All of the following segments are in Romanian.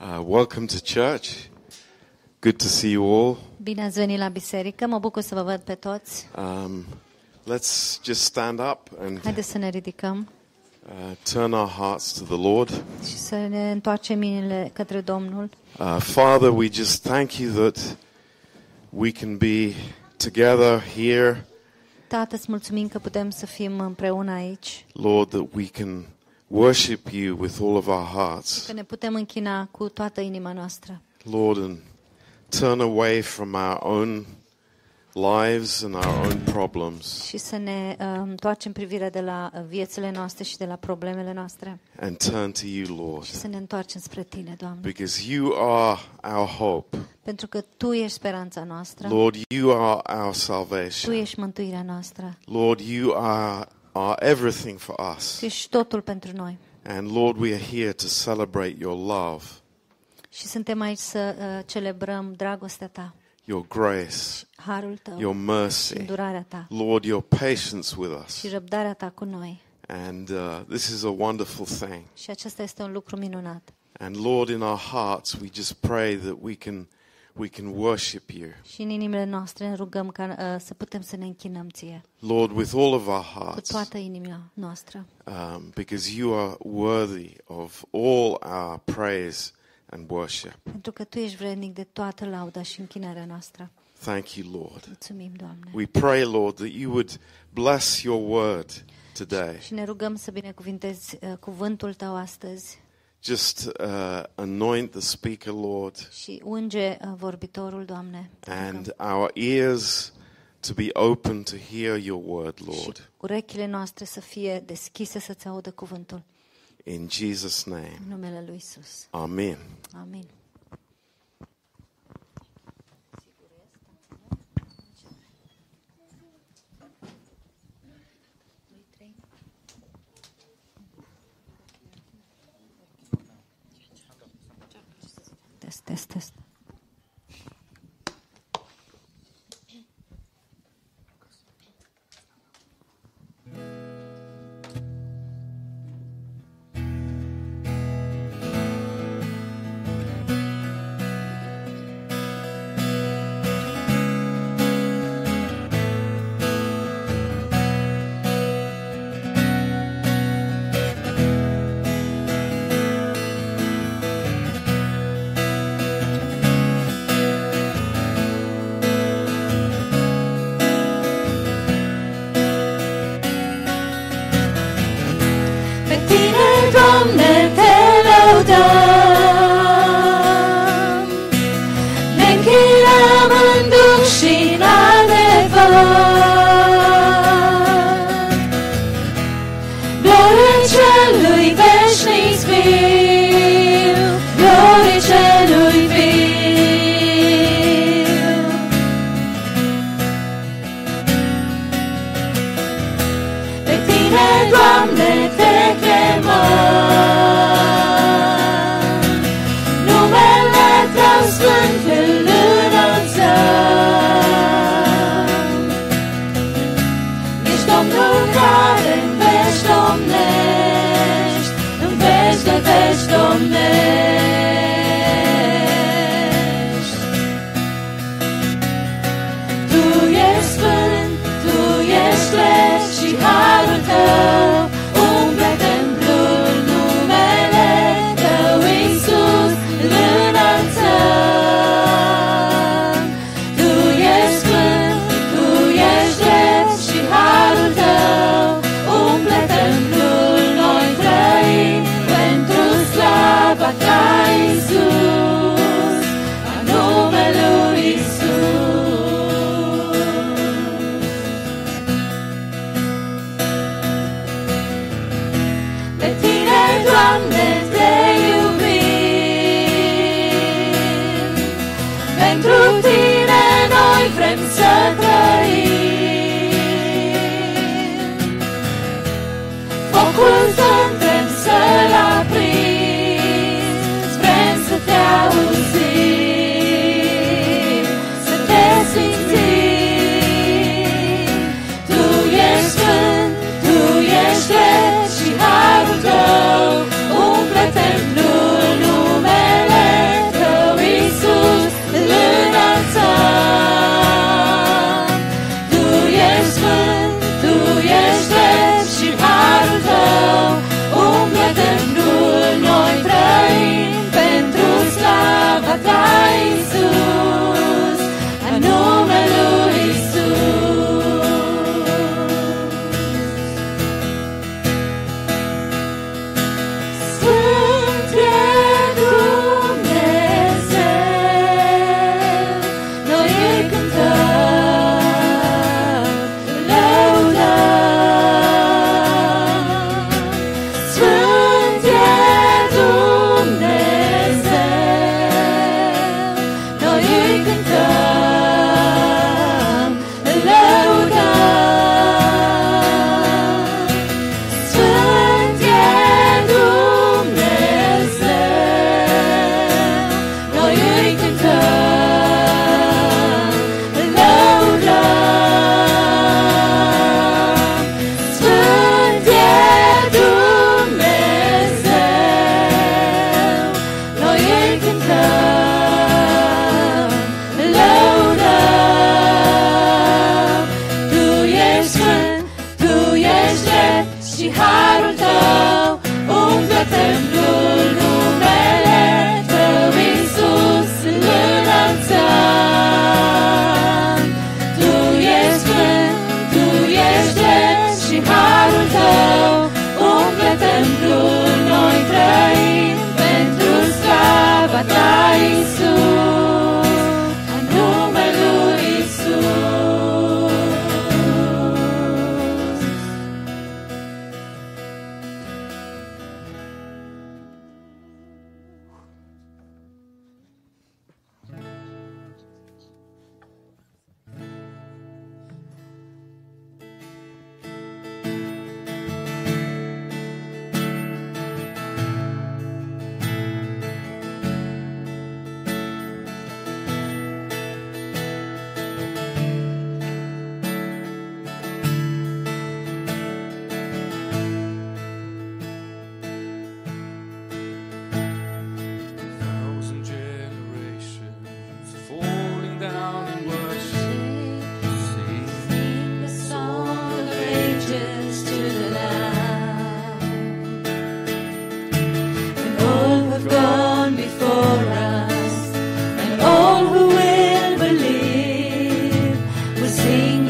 Uh, welcome to church. Good to see you all. Bine ați venit la biserică, mă bucur să vă văd pe toți. Um, let's just stand up and Haideți să ne ridicăm uh, turn our hearts to the Lord. și să ne întoarcem inimile către Domnul. Uh, Father, we just thank you that we can be together here, Tată, îți mulțumim că putem să fim împreună aici, Lord, that we can worship you with all of our hearts, că ne putem închina cu toată inima noastră. Lord, and turn away from our own lives and our own problems. Și să ne uh, întoarcem privirea de la uh, viețile noastre și de la problemele noastre. And turn to you, Lord, și să ne întoarcem spre Tine, Doamne. because you are our hope. Pentru că Tu ești speranța noastră, Lord, you are our Tu salvation. ești mântuirea noastră, Lord, you are, are everything for us. Tu ești totul pentru noi. And Lord, we are here to celebrate your love, Și suntem aici să uh, celebrăm dragostea Ta, your grace, harul Tău your și mercy. îndurarea Ta Lord, your patience with us. și răbdarea Ta cu noi. And uh, this is a wonderful thing. Și acesta este un lucru minunat. And Lord, in our hearts, we just pray that we can, we can worship you. Și în inimile noastre ne rugăm ca uh, să putem să ne închinăm Ție Lord, with all of our cu hearts, toată inima noastră. um, because you are worthy of all our praise and worship. Pentru că Tu ești vrednic de toată lauda și închinarea noastră. Thank you, Lord. Mulțumim, Doamne. We pray, Lord, that you would bless your word today. Și ne rugăm să binecuvintezi uh, cuvântul Tău astăzi Just uh, anoint the speaker, Lord, și unge uh, vorbitorul, Doamne. Te rugăm. and our ears to be open to hear your word, Și Lord. urechile noastre să fie deschise să-ți audă cuvântul. In Jesus' name. În numele Lui Isus. Amen. Amin. Test, test, test. Pe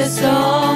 sing the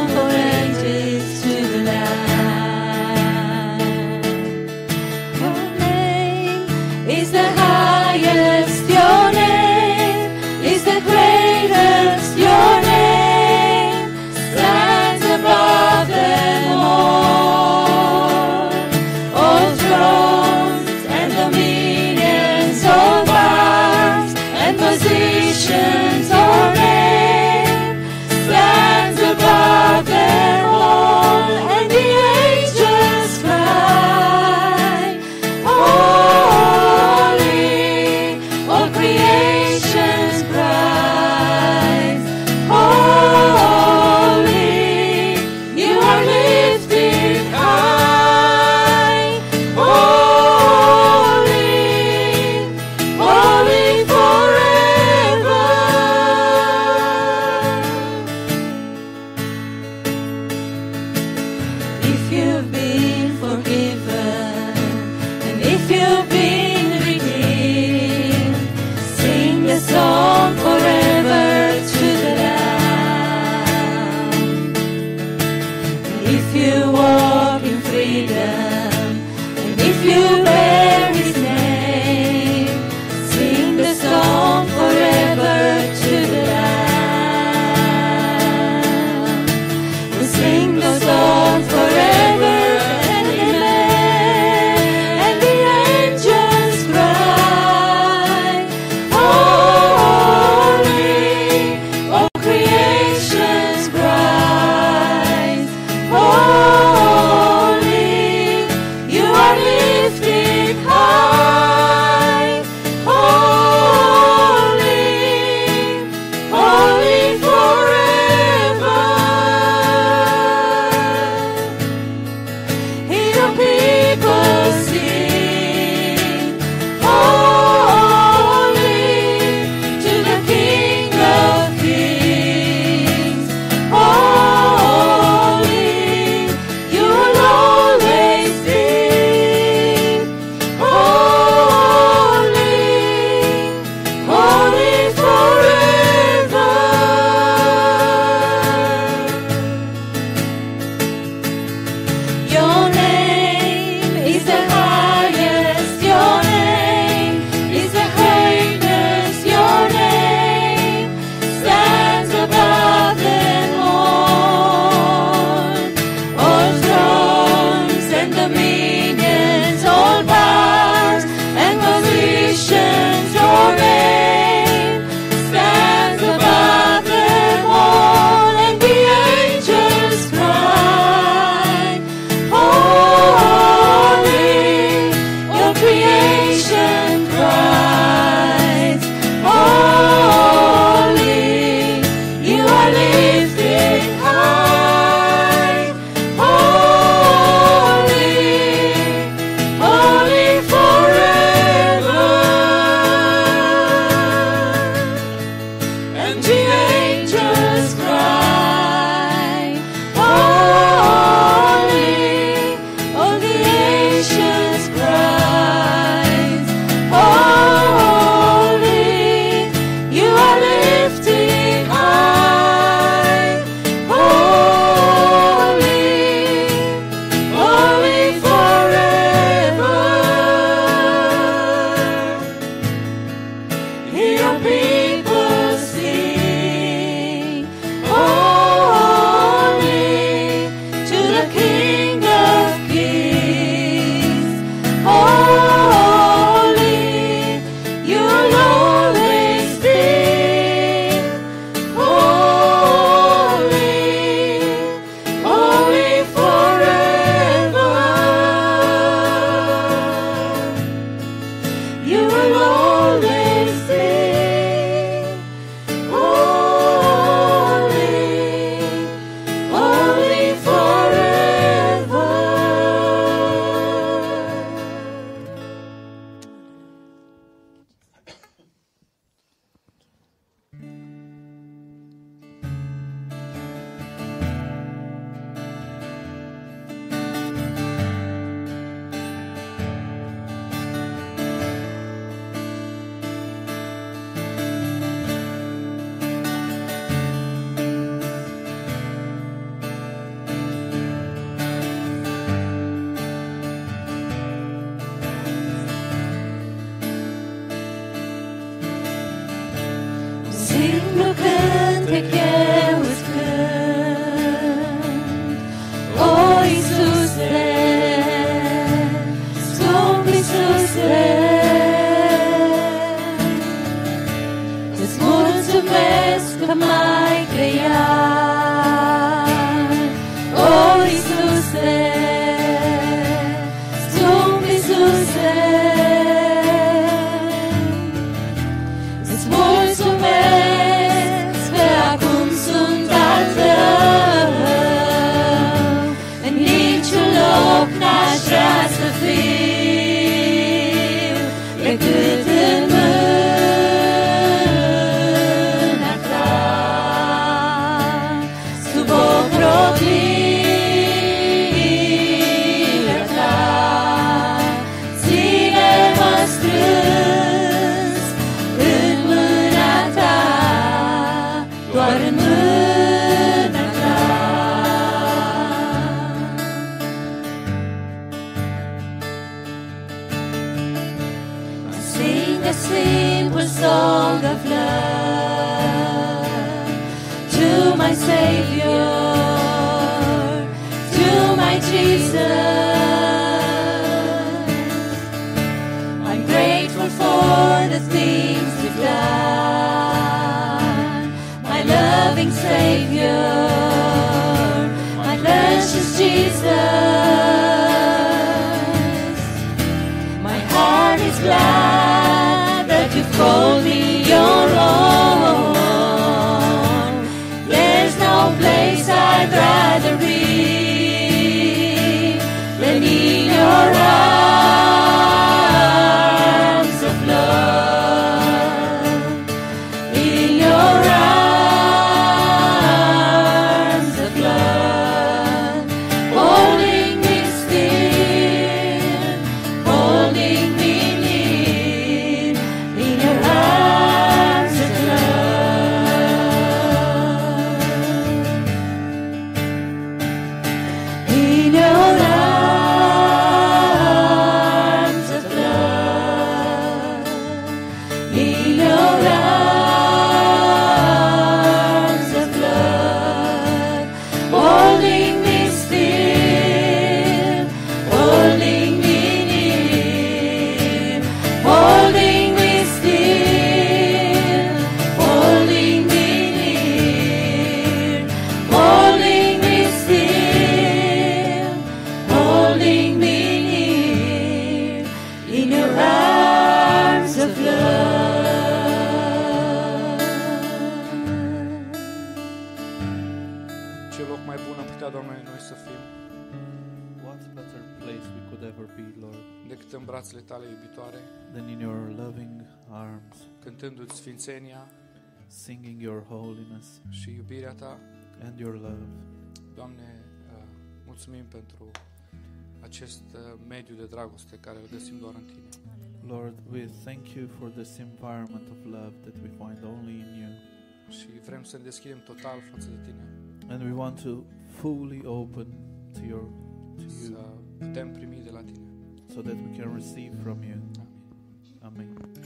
cântându-ți sfințenia singing your holiness și iubirea ta and your love. Doamne, uh, mulțumim pentru acest uh, mediu de dragoste care îl găsim doar în tine. Lord, we thank you for this environment of love that we find only in you. Și vrem să ne deschidem total față de tine. And we want to fully open to your to you. Să putem primi de la tine. So that we can receive from you. Amen. Amen.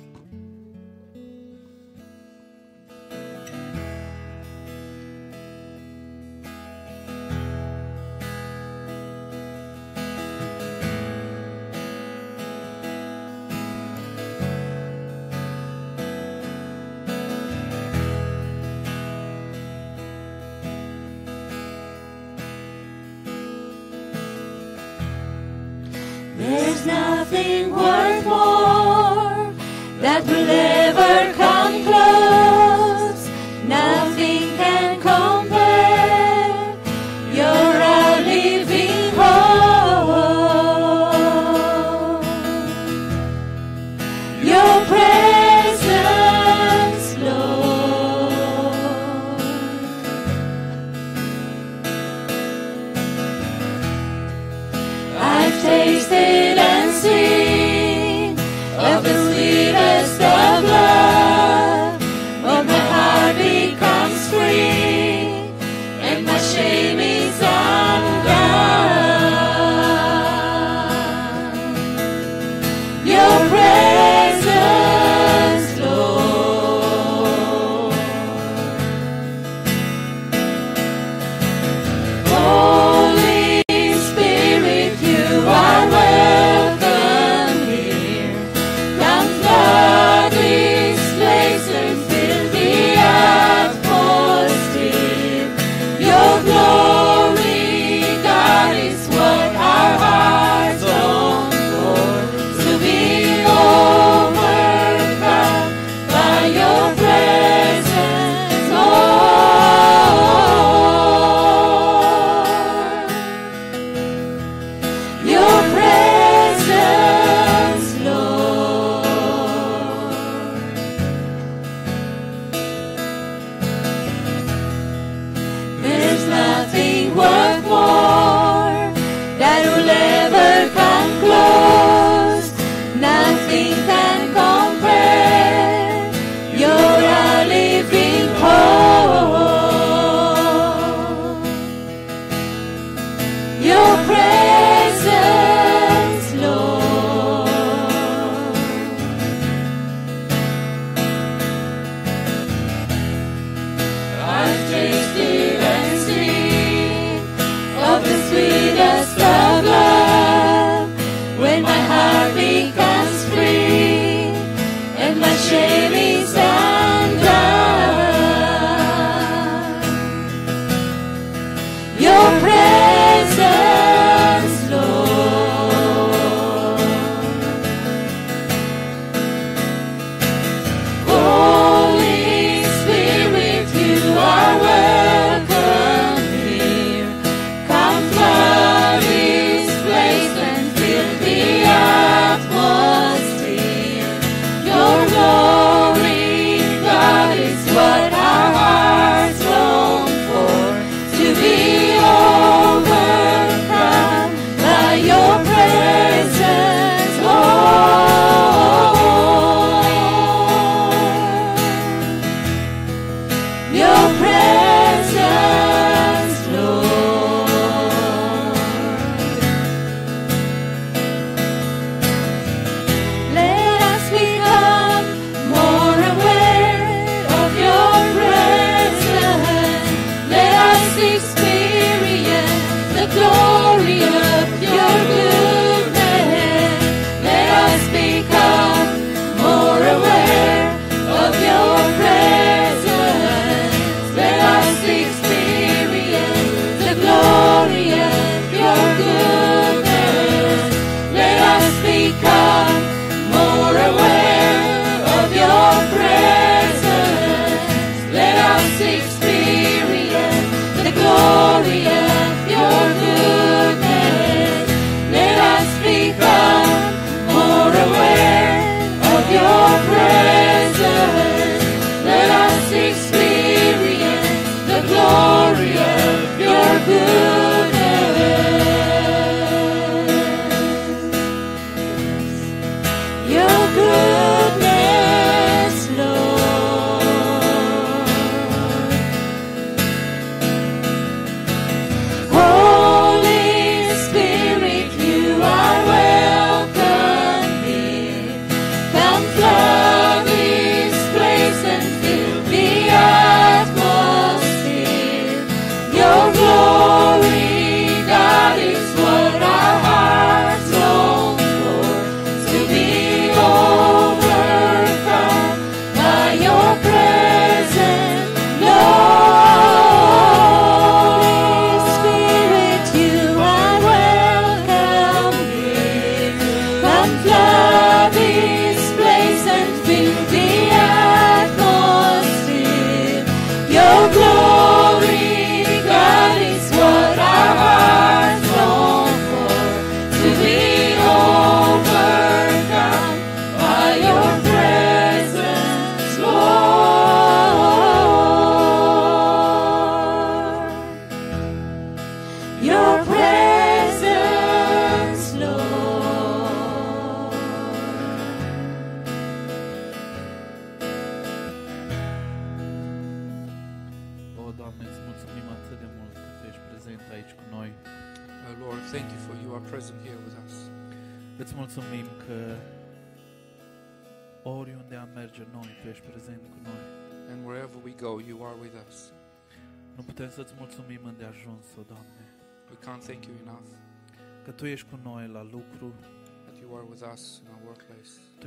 that believe.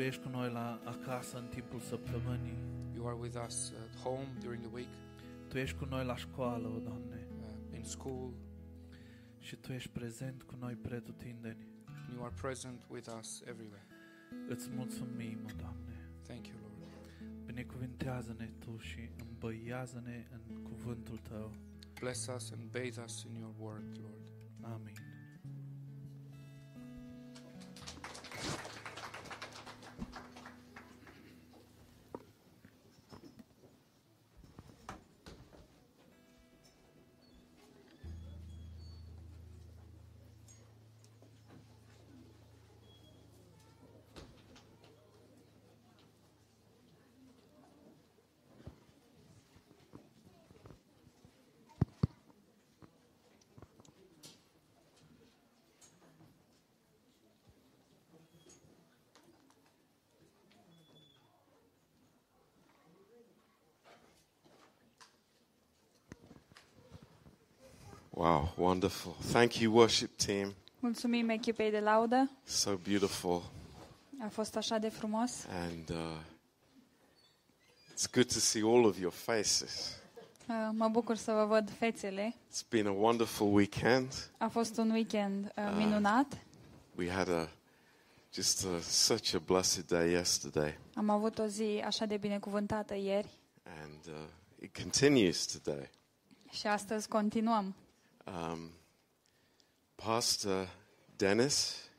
ești cu noi la acasă în timpul săptămânii. You are with us at home during the week. Tu ești cu noi la școală, o Doamne. Uh, in school. Și tu ești prezent cu noi pretutindeni. You are present with us everywhere. Îți mulțumim, o Doamne. Thank you, Lord. Binecuvintează-ne tu și îmbăiază-ne în cuvântul tău. Bless us and bathe us in your word, Lord. Amen. Wow, wonderful. Thank you, worship team. Mulțumim echipei de laudă. So beautiful. A fost așa de frumos. And uh, it's good to see all of your faces. Uh, mă bucur să vă văd fețele. It's been a wonderful weekend. A fost un weekend uh, uh minunat. We had a just a, such a blessed day yesterday. Am avut o zi așa de binecuvântată ieri. And uh, it continues today. Și astăzi continuăm. Um, Pastor Dennis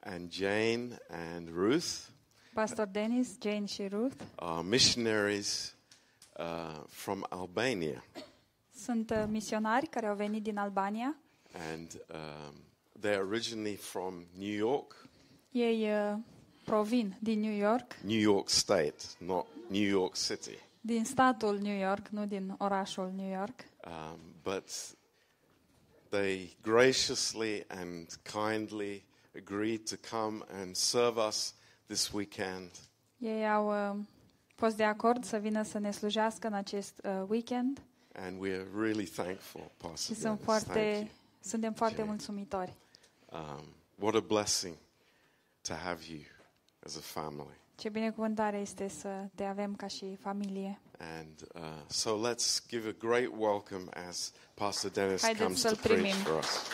and Jane and Ruth Pastor Dennis, Jane și Ruth are missionaries uh, from Albania, sunt uh, misionari care au venit din Albania. and um, they're originally from New York, Ei uh, provin din New York, New York State, not New York City. din statul New York, nu din orașul New York. Um, but they graciously and kindly agreed to come and serve us this weekend. Ei au uh, fost de acord să vină să ne slujească în acest uh, weekend And we're really thankful, Pastor. și sunt foarte, suntem foarte Jane. mulțumitori. Um, what a blessing to have you as a family. Ce binecuvântare este să te avem ca și familie. And uh, so let's give a great welcome as Pastor Dennis Haideți comes to preach for us.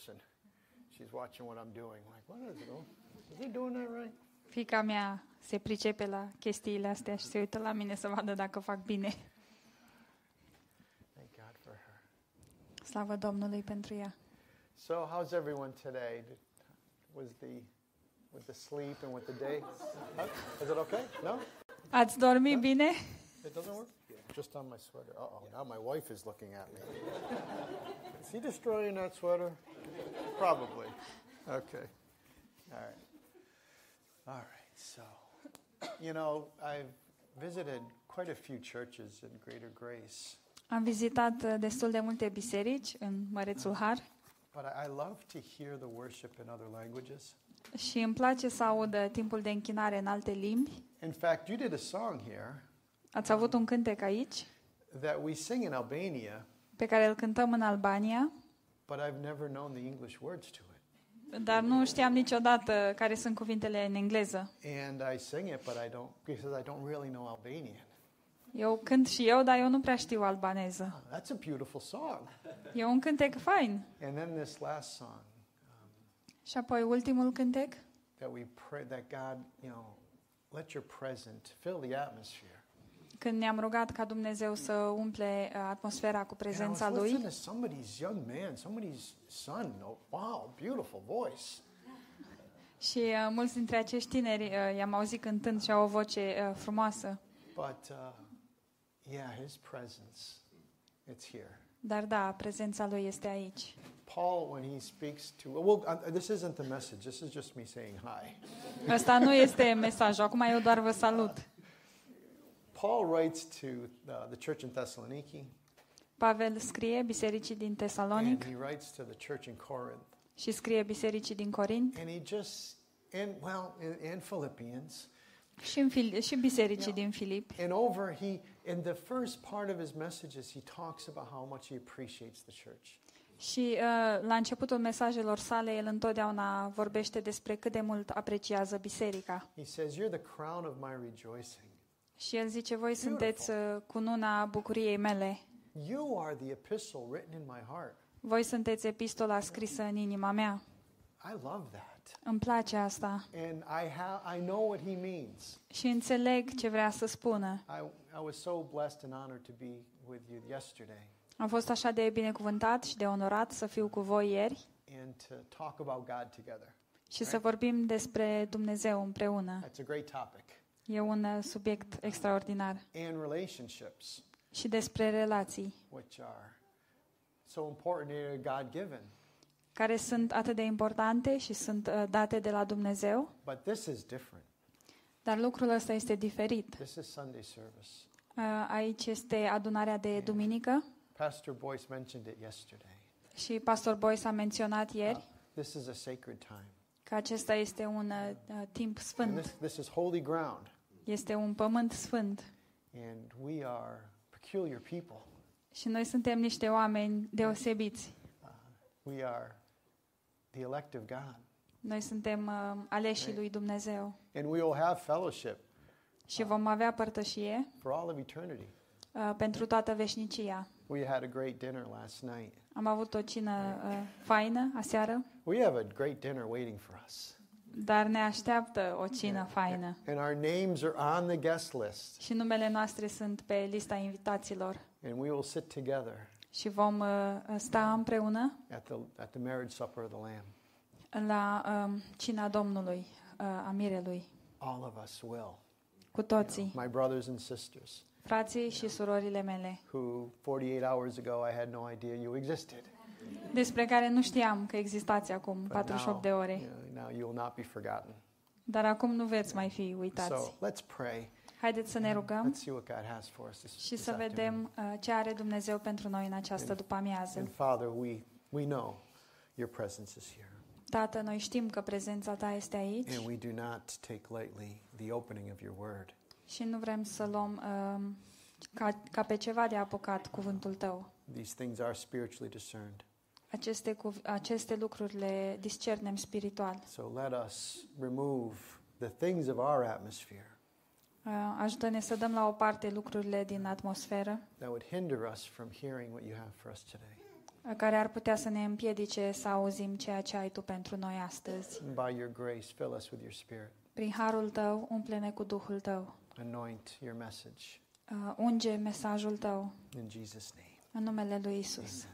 Person. She's watching what I'm doing. Like, what is it? Oh, is he doing that right? Fica mea se pricepe la chestiile astea și se uită la mine să vadă dacă fac bine. Thank God for her. Slavă Domnului pentru ea. So, how's everyone today? Was the with the sleep and with the day? Is it okay? No, Ați dormit bine? it doesn't work. Just on my sweater. Uh oh, now my wife is looking at me. Is he destroying that sweater? Probably. Okay. All right. All right. So, you know, I've visited quite a few churches in Greater Grace. Am vizitat uh, destul de multe biserici în Mărețul Har But I I love to hear the worship in other languages. și îmi place să aud uh, timpul de închinare în alte limbi. In fact, you did a song here Ați avut un cântec aici that we sing in Albania, pe care îl cântăm în Albania, but I've never known the English words to it. dar nu știam niciodată care sunt cuvintele în engleză. And I sing it, but I don't because I don't really know Albanian. Eu cânt și eu, dar eu nu prea știu albaneză. Oh, that's a beautiful song. E un cântec fain. And then this last song Și apoi ultimul cântec, that we pray that God, you know, let your present fill the atmosphere. Când ne-am rugat ca Dumnezeu să umple uh, atmosfera cu And I was prezența Lui. listening to somebody's young man, somebody's son. Oh, wow, beautiful voice. Și uh, mulți dintre acești tineri uh, i-am auzit cântând și au o voce uh, frumoasă. But uh, yeah, his presence, it's here. Dar da, prezența Lui este aici. Paul, when he speaks to, well, uh, this isn't the message. This is just me saying hi. Ăsta nu este mesajul, acum eu doar vă salut. Paul writes to the, the church in Thessaloniki, Pavel scrie bisericii din and Tesalonic he writes to the church in Corinth, și scrie bisericii din Corint and he just, and well, in, in Philippians, și, în Fil- și bisericii din Filip. and over he, in the first part of his messages, he talks about how much he appreciates the church. Și uh, la începutul mesajelor sale, el întotdeauna vorbește despre cât de mult apreciază biserica. He says, "You're the crown of my rejoicing. Și el zice, voi sunteți uh, cununa bucuriei mele. You are the epistle written in my heart. Voi sunteți epistola scrisă în inima mea. I love that, Îmi place asta and I have, I know what he means. și înțeleg ce vrea să spună. I, I was so blessed and honored to be with you yesterday Am fost așa de binecuvântat și de onorat să fiu cu voi ieri and to talk about God together. și să vorbim despre Dumnezeu împreună. That's a great topic. E un uh, subiect extraordinar. And relationships, Și despre relații, which are so important, they're God given. care sunt atât de importante și sunt uh, date de la Dumnezeu, But this is different. dar lucrul ăsta este diferit. This is Sunday service. Uh, Aici este adunarea de duminică Pastor Boyce mentioned it yesterday. și Pastor Boyce a menționat ieri This is a sacred time. că acesta este un uh, uh, timp And sfânt, this, this is holy ground. Este un pământ sfânt And we are peculiar people. și noi suntem niște oameni deosebiți. We are the elect of God. Noi suntem uh, aleșii lui Dumnezeu And we will have fellowship și vom avea părtășie for all of eternity. uh, pentru toată veșnicia. We had a great dinner last night. Am avut o cină uh, faină aseară, We have a great dinner waiting for us. Dar ne așteaptă o cină faină. And our names are on the guest list. Și numele noastre sunt pe lista invitaților. And we will sit together Și vom uh, sta împreună at the, at the marriage supper of the Lamb. la um, cina Domnului, uh, a Mirelui, All of us will. cu toții, My brothers and sisters, frații și surorile mele, who 48 hours ago I had no idea you existed. despre care nu știam că existați acum But 48 de now, ore. You know, now you will not be forgotten. Dar acum nu veți mai fi So uitați. let's pray. Haideți să ne rugăm Let's see what God has for us this, și this să afternoon. vedem uh, ce are Dumnezeu pentru noi în această după-amiază. And Father, we, we know your presence is here. Tată, noi știm că prezența Ta este aici And we do not take lightly the opening of your word. și nu vrem să luăm um, ca, ca pe ceva de apucat cuvântul Tău. These things are spiritually discerned. Aceste, cuv- aceste lucruri le discernem spiritual. So let us remove the things of our atmosphere Uh, Ajută-ne să dăm la o parte lucrurile din atmosferă that would hinder us from hearing what you have for us today. uh, care ar putea să ne împiedice să auzim ceea ce ai Tu pentru noi astăzi. And by your grace, fill us with your spirit. Prin harul Tău, umple-ne cu Duhul Tău. Anoint your message Uh, Unge mesajul Tău in Jesus' name. în numele Lui Isus.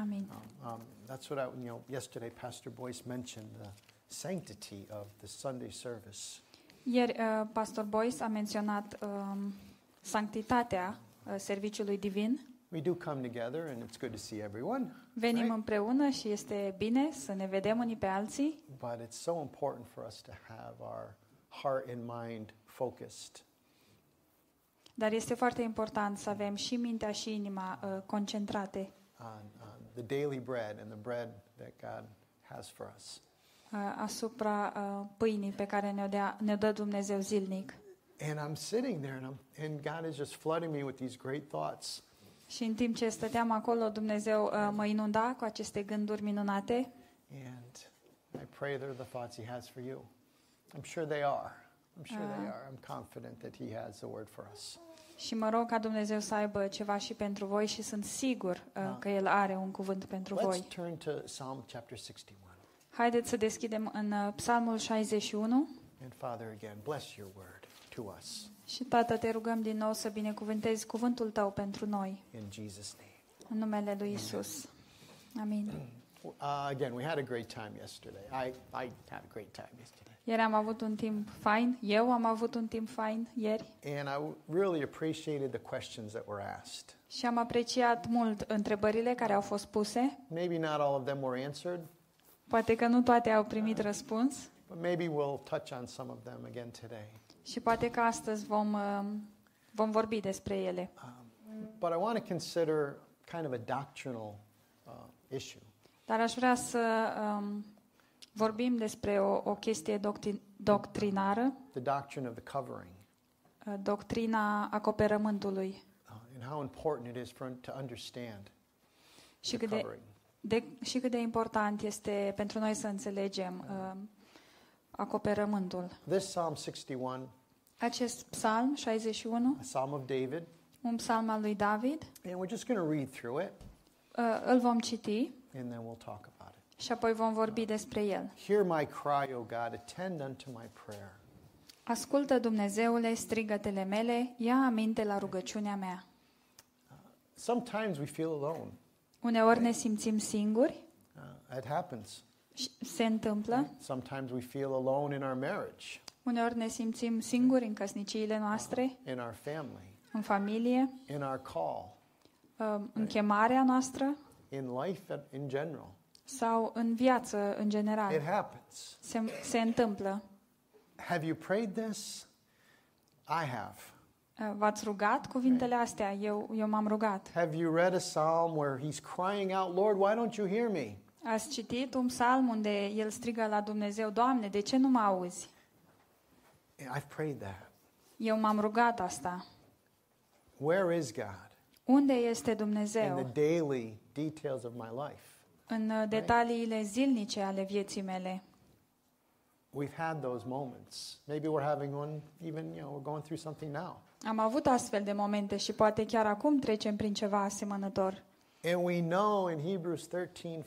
Amin. Um, um, that's what I, you know, yesterday Pastor Boyce mentioned the sanctity of the Sunday service. Ieri, uh, Pastor Boyce a menționat um, sanctitatea uh, serviciului divin. We do come together, and it's good to see everyone. Venim Right. împreună și este bine să ne vedem unii pe alții, But it's so important for us to have our heart and mind focused dar este foarte important să avem și mintea și inima uh, concentrate on, on the daily bread and the bread that God has for us. asupra uh, pâinii pe care ne-o, dea, ne dă Dumnezeu zilnic. And I'm sitting there, and, I'm, and God is just flooding me with these great thoughts. Și în timp ce stăteam acolo, Dumnezeu uh, mă inunda cu aceste gânduri minunate And I pray they're the thoughts He has for you. I'm sure they are. I'm sure they are. I'm confident that He has the word for us. Și mă rog ca Dumnezeu să aibă ceva și pentru voi și sunt sigur uh, Ah. că El are un cuvânt pentru Let's voi. turn to Psalm chapter 61. Haideți să deschidem în uh, Psalmul 61 And Father, again, bless your word to us și Tată, te rugăm din nou să binecuvântezi cuvântul Tău pentru noi, in Jesus' name. în numele Lui Isus. Amin. Uh, again, we had a great time yesterday. I, I had a great time yesterday. Ieri am avut un timp fain, eu am avut un timp fain ieri And I w- really appreciated the questions that were asked. și am apreciat mult întrebările care au fost puse. Maybe not all of them were answered, Poate că nu toate au primit răspuns but maybe we'll touch on some of them again today. și poate că astăzi vom, um, vom vorbi despre ele. Um, but I want to consider kind of a doctrinal uh, issue. Dar aș vrea să um, vorbim despre o, o chestie doctrin, doctrinară, the doctrine of the covering. Uh, doctrina acoperământului. Uh, and how important it is for to understand și the cât, de, covering. de, și cât de important este pentru noi să înțelegem um, acoperământul. This Psalm 61, Acest psalm 61, a Psalm of David, un psalm al lui David, and we're just going to read through it. Uh, îl vom citi. And then we'll talk about it. Și apoi vom vorbi despre el. Hear my cry, O God, attend unto my prayer. Ascultă, Dumnezeule, strigătele mele, ia aminte la rugăciunea mea. Sometimes we feel alone. Uneori ne simțim singuri, Uh, it happens. și se întâmplă. Sometimes we feel alone in our marriage, Uneori ne simțim singuri în căsniciile noastre, in our family, în familie, in our call, um, în chemarea noastră in life at- in general. Sau în viață în It general. happens. Se, se întâmplă. Have you prayed this? I have. Uh, V-ați rugat cuvintele astea? Eu, eu m-am rugat. Have you read a psalm where he's crying out, Lord, why don't you hear me? Ați citit un psalm unde el strigă la Dumnezeu, Doamne, de ce nu mă auzi? I've prayed that. Eu m-am rugat asta. Where is God Unde este in the Dumnezeu? daily details of my life? În uh, detaliile zilnice ale vieții mele. We've had those moments. Maybe we're having one, even, you know, we're going through something now. Am avut astfel de momente și poate chiar acum trecem prin ceva asemănător. And we know in Hebrews 13 5,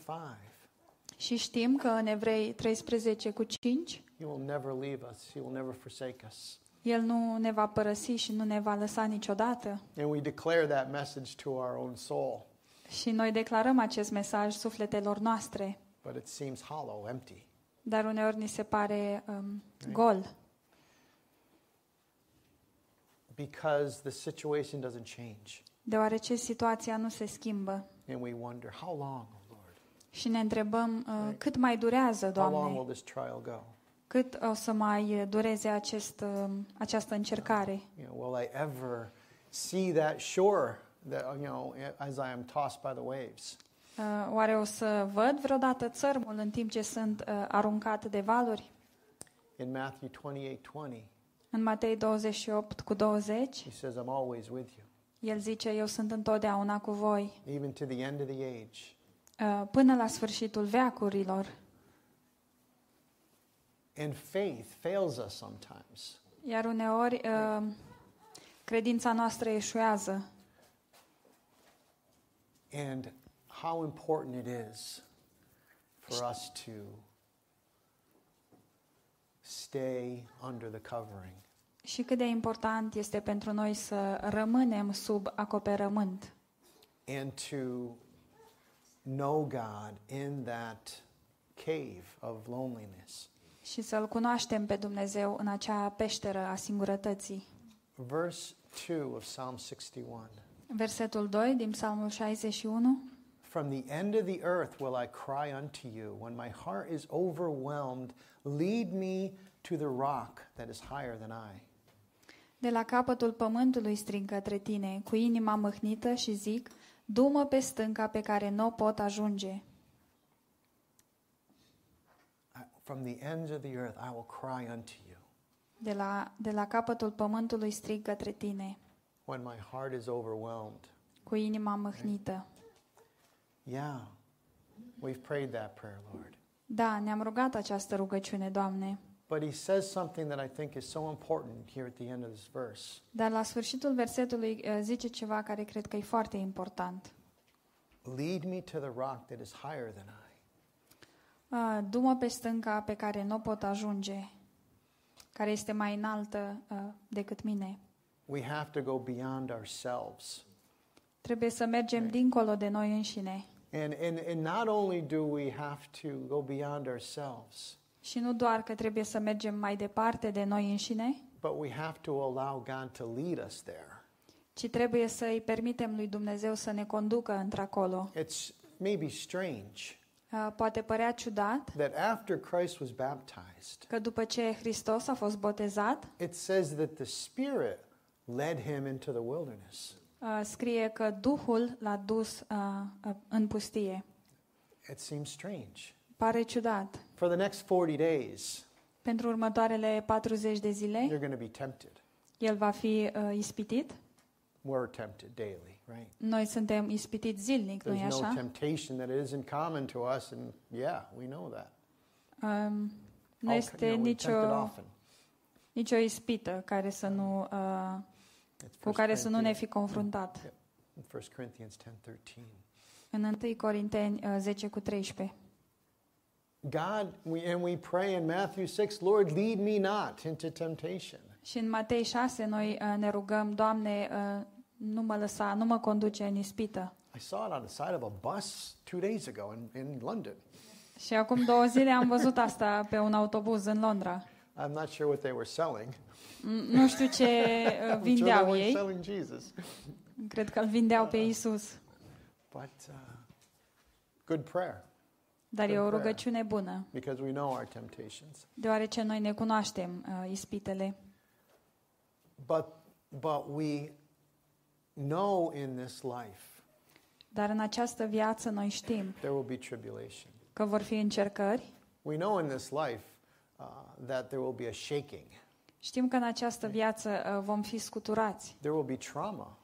Și știm că în Evrei 13 cu 5, He will never leave us, He will never forsake us. El nu ne va părăsi și nu ne va lăsa niciodată. And we declare that message to our own soul, Și noi declarăm acest mesaj sufletelor noastre, but it seems hollow, empty. dar uneori ni se pare um, gol, because the situation doesn't change. deoarece situația nu se schimbă. And we wonder, how long, oh Lord? Și ne întrebăm uh, cât mai durează, How long Doamne, will this trial go? cât o să mai dureze acest, uh, această încercare. You know, will I ever see that shore that, you know, as I am tossed by the waves? Uh, Oare o să văd vreodată țărmul în timp ce sunt uh, aruncat de valuri? In Matthew 28 20, În Matei 28 cu 20, he says, I'm always with you, el zice, eu sunt întotdeauna cu voi, even to the end of the age. uh, până la sfârșitul veacurilor. And faith fails us sometimes. Iar uneori uh, credința noastră eșuează. And how important it is for us to stay under the covering. Și cât de important este pentru noi să rămânem sub acoperământ and to know God in that cave of loneliness. și să-L cunoaștem pe Dumnezeu în acea peșteră a singurătății. Verse 2 of Psalm 61 Versetul 2 din Psalmul 61. From the end of the earth will I cry unto you. When my heart is overwhelmed, lead me to the rock that is higher than I. De la capătul pământului strig către tine, cu inima mâhnită și zic, du-mă pe stânca pe care nu o pot ajunge. I- From the ends of the earth I will cry unto you. De la, de la capătul pământului strig către tine, When my heart is overwhelmed. cu inima mâhnită. Yeah, we've prayed that prayer, Lord. Da, ne-am rugat această rugăciune, Doamne, But he says something that I think is so important here at the end of this verse. dar la sfârșitul versetului uh, zice ceva care cred că e foarte important. Lead me to the rock that is higher than I. Uh, Du-mă pe stânca pe care nu pot ajunge, care este mai înaltă uh, decât mine. We have to go beyond ourselves. Trebuie să mergem dincolo de noi înșine. And, and, and not only do we have to go beyond ourselves, Și nu doar că trebuie să mergem mai departe de noi înșine, but we have to allow God to lead us there. ci trebuie să îi permitem lui Dumnezeu să ne conducă într-acolo. It's maybe strange Uh, Poate părea ciudat that after Christ was baptized, că după ce Hristos a fost botezat, it says that the Spirit led him into the wilderness. uh, scrie că Duhul l-a dus uh, uh, în pustie. It seems strange. Pare ciudat. For the next 40 days, Pentru următoarele 40 de zile, you're going to be tempted. el va fi uh, ispitit. We're tempted daily, right? Noi suntem ispitiți zilnic, nu-i There's no așa? temptation that isn't common to us, and yeah, we know that. Um, nu All- este you know, we're tempted nicio, often. nicio ispită care să nu, uh, It's cu 1 care să nu ne Corinthians- fi confruntat. in 1 Corinthians 10:13. În 1 Corinteni uh, 10 cu 13. God, we, and we pray in Matthew 6, Lord, lead me not into temptation. Și în Matei 6 noi uh, ne rugăm, Doamne, uh, nu mă lăsa, nu mă conduce în ispită. I saw it on the side of a bus two days ago in, in London. Și acum două zile am văzut asta pe un autobuz în Londra. I'm not sure what they were selling. M- Nu știu ce uh, I'm sure they vindeau weren't ei. selling Jesus. Cred că îl vindeau pe Isus. But uh, good prayer Dar e o rugăciune bună, because we know our temptations. deoarece noi ne cunoaștem uh, ispitele. But But we know in this life Dar în această viață noi știm there will be tribulation. că vor fi încercări. We know in this life uh, that there will be a shaking. Știm că în această viață uh, vom fi scuturați. There will be trauma.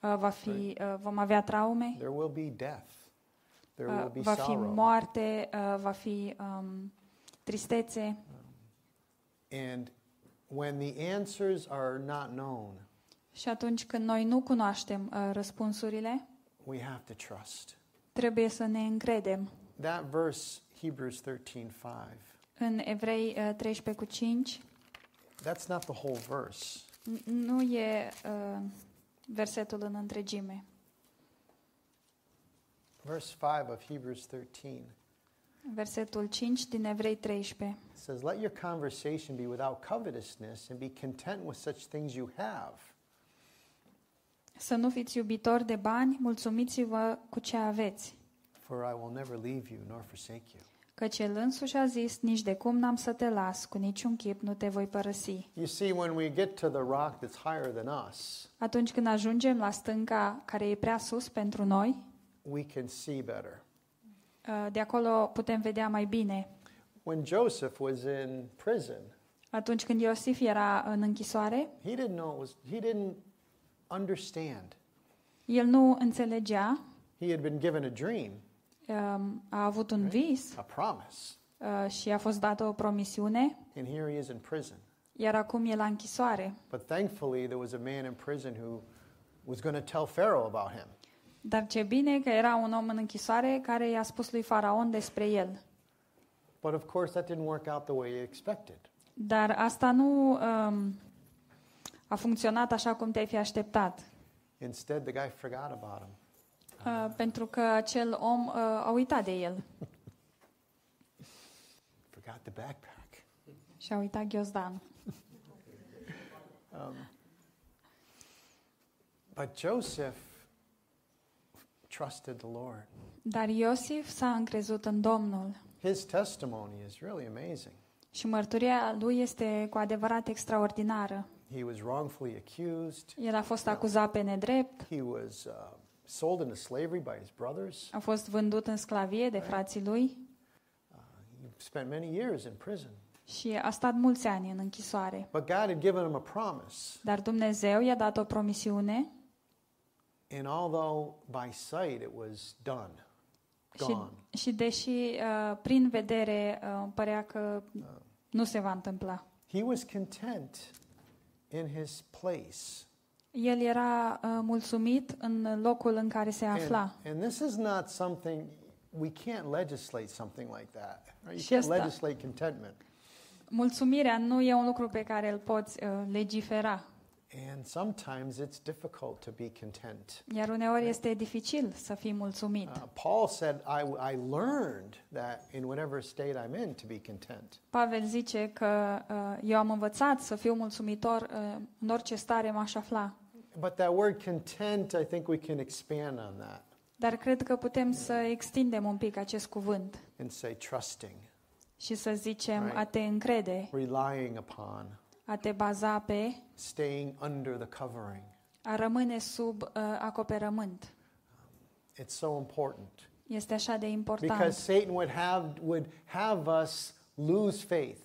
Uh, Va fi, uh, vom avea traume, There will be death. There will uh, be va fi sorrow. moarte, uh, va fi um, tristețe. And when the answers are not known, Și atunci când noi nu cunoaștem uh, răspunsurile, we have to trust. trebuie să ne încredem. That verse, Hebrews 13:5, În Evrei uh, 13 cu 5 that's not the whole verse. nu e uh, versetul în întregime. Verse 5 of Hebrews 13 Versetul 5 din Evrei 13. says, Let your conversation be without covetousness and be content with such things you have. Să nu fiți iubitori de bani, mulțumiți-vă cu ce aveți. For I will never leave you nor forsake you. Căci el însuși a zis, nici de cum n-am să te las, cu niciun chip nu te voi părăsi. You see, when we get to the rock that's higher than us, Atunci când ajungem la stânca care e prea sus pentru noi, we can see better. uh, de acolo putem vedea mai bine. When Joseph was in prison, Atunci când Iosif era în închisoare, he didn't know it was, he didn't understand. el nu înțelegea, He had been given a dream, um, a avut un vis a promise, uh, și a fost dată o promisiune, and here he is in prison. iar acum e la închisoare. But thankfully, there was a man in prison who was going to tell Pharaoh about him. Dar ce bine că era un om în închisoare care i-a spus lui Faraon despre el. But of course, that didn't work out the way he expected. Dar asta nu um, a funcționat așa cum te-ai fi așteptat. Instead, the guy forgot about him. Uh, pentru că acel om uh, a uitat de el Forgot the backpack. și a uitat ghiozdan. Um, but Joseph trusted the Lord. Dar Iosif s-a încrezut în Domnul His testimony is really amazing. și mărturia lui este cu adevărat extraordinară. He was wrongfully accused. El a fost acuzat pe nedrept, He was uh, sold into slavery by his brothers. a fost vândut în sclavie de frații lui Uh, he spent many years in prison. și a stat mulți ani în închisoare. But God had given him a promise. Dar Dumnezeu i-a dat o promisiune And although by sight it was done, și, gone, și deși uh, prin vedere uh, părea că nu se va întâmpla, he was content in his place. El era uh, mulțumit în locul în care se And, afla. and this is not something, we can't legislate something like that. Right? Și You can't asta- legislate contentment. Mulțumirea nu e un lucru pe care îl poți uh, legifera, And sometimes it's difficult to be content. iar uneori este dificil să fii mulțumit. Uh, Paul said, I, I learned that in whatever state I'm in to be content. Pavel zice că uh, eu am învățat să fiu mulțumitor uh, în orice stare m-aș afla. But that word content, I think we can expand on that Dar cred că putem să extindem un pic acest cuvânt and say trusting, și să zicem Right. a te încrede, relying upon, a te baza pe, staying under the covering. a rămâne sub uh, acoperământ. It's so important Este așa de important. because Satan would have, would have us lose faith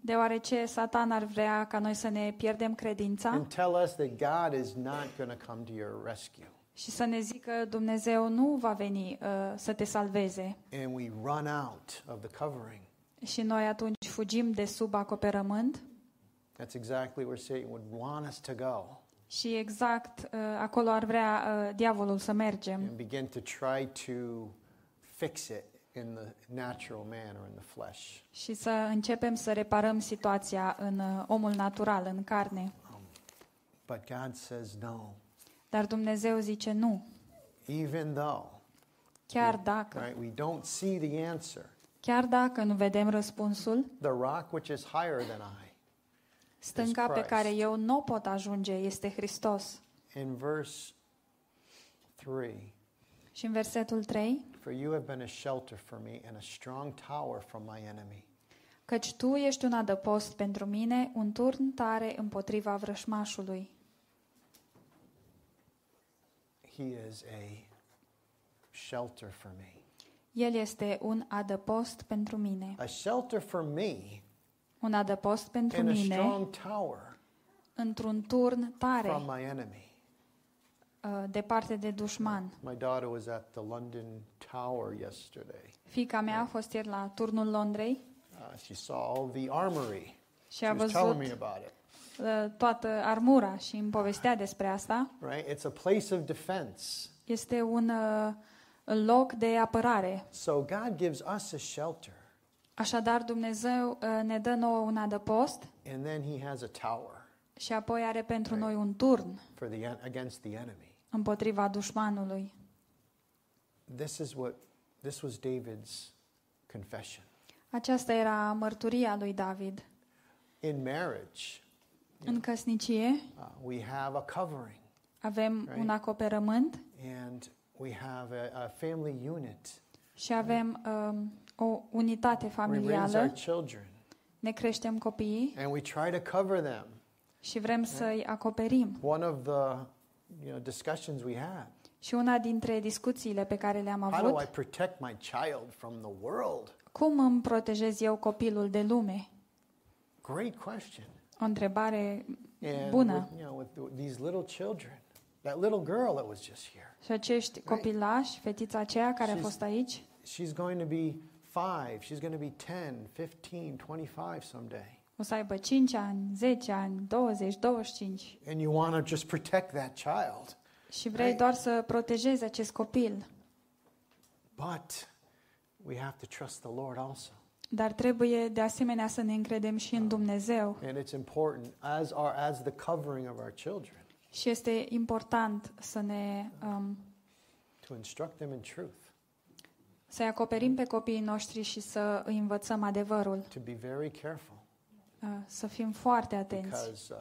Deoarece Satan ar vrea ca noi să ne pierdem credința and tell us that God is not going to come to your rescue. și să ne zică Dumnezeu nu va veni uh, să te salveze. And we run out of the covering. Și noi atunci fugim de sub acoperământ That's exactly where Satan would want us to go și exact uh, acolo ar vrea uh, diavolul să mergem and begin to try to fix it in the natural man or in the flesh. și să începem să reparăm situația în uh, omul natural, în carne. But God says no. Dar Dumnezeu zice nu. Even though Chiar dacă, right, we don't see the answer, chiar dacă nu vedem răspunsul, the rock which is higher than I. stânca pe Christ. care eu nu pot ajunge este Hristos. In verse 3, Și în versetul 3, for you have been a shelter for me and a strong tower from my enemy. căci tu ești un adăpost pentru mine, un turn tare împotriva vrășmașului. He is a shelter for me. El este un adăpost pentru mine. A shelter for me Un adăpost pentru in a mine strong tower într-un turn tare, from my enemy. uh, departe de dușman. My daughter was at the London Tower yesterday. Fica mea a fost ieri la turnul Londrei Uh, she saw all the armory. și She a was telling văzut me about it. uh, toată armura și îmi povestea despre asta. Right? It's a place of defense. Este un uh, loc de apărare. So God gives us a shelter, Așadar, Dumnezeu uh, ne dă nouă un adăpost and then He has a tower și apoi are pentru noi un turn for the en- against the enemy. împotriva dușmanului. This is what this was David's confession. Aceasta era mărturia lui David. In marriage, În căsnicie uh, we have a covering, avem Right. un acoperământ and we have a, a family unit. și avem um, o unitate We raise our familială. children, Ne creștem copiii and we try to cover them. și vrem să-i acoperim. One of the you know discussions we had: Și una dintre discuțiile pe care le-am How do I avut, protect my child from the world? cum îmi protejez eu copilul de lume? Great question. O întrebare And bună. with, you know, with these little children, that little girl that was just here, Și acești copilași, fetița aceea care a She's- fost aici, she's going to be five. She's going to be 10, 15, 25 someday. o să aibă 5 ani, 10 ani, 20, 25 And you want to just protect that child. și vrei Right. doar să protejezi acest copil. But we have to trust the Lord also. Dar trebuie de asemenea să ne încredem și în Dumnezeu. And it's important as our as the covering of our children Și este important să ne um, to instruct them in truth, să-i acoperim pe copiii noștri și să îi învățăm adevărul, to be very careful uh, să fim foarte atenți. because uh,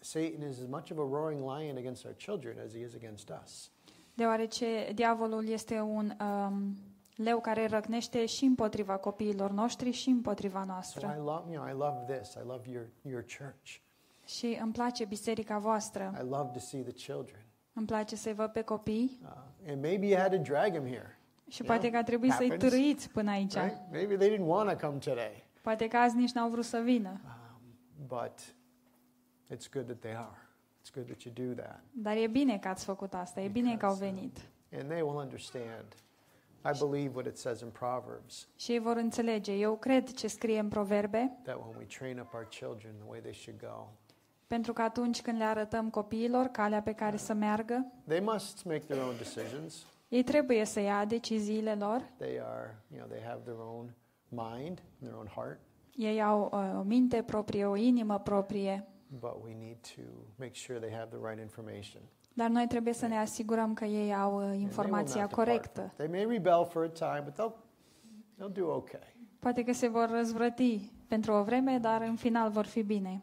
Satan is as much of a roaring lion against our children as he is against us. Deoarece diavolul este un um, leu care răcnește și împotriva copiilor noștri și împotriva So I noastră. love, you know, I love this. I love your your church. Și îmi place biserica voastră. I love to see the children. Îmi place să-i văd pe copii Uh, and maybe you had to drag them here, și poate că a trebuit să-i happens. târâiți până aici. right? Maybe they didn't want to come today, Poate că azi nici n-au vrut să vină. um, but it's good that they are. It's good that you do that, Dar e bine că ați făcut asta, e bine că au venit. and they will understand. I believe what it says in Proverbs Și ei vor înțelege. Eu cred ce scrie în proverbe, that when we train up our children the way they should go, pentru că atunci când le arătăm copiilor calea pe care să meargă, they must make their own decisions. Ei trebuie să ia deciziile lor. They are, you know, they have their own mind, their own heart, Ei au uh, o minte proprie, o inimă proprie, but we need to make sure they have the right information. dar noi trebuie să ne asigurăm că ei au uh, And they will informația not depart corectă. from it. They may rebel for a time, but they'll they'll do okay. Poate că se vor răzvrăti pentru o vreme, dar în final vor fi bine.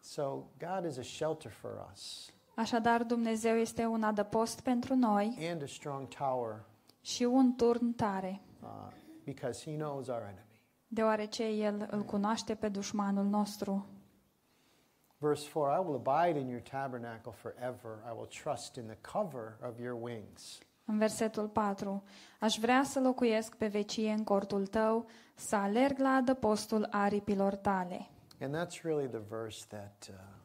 So God is a shelter for us Așadar, Dumnezeu este un adăpost pentru noi and a strong tower și un turn tare, uh, because He knows our enemy. deoarece El îl cunoaște pe dușmanul nostru. Verse 4 I will abide in your tabernacle forever. I will trust in the cover of your wings. În versetul 4, aș vrea să locuiesc pe vecie în cortul tău, să alerg la adăpostul aripilor tale. And that's really the verse that, uh,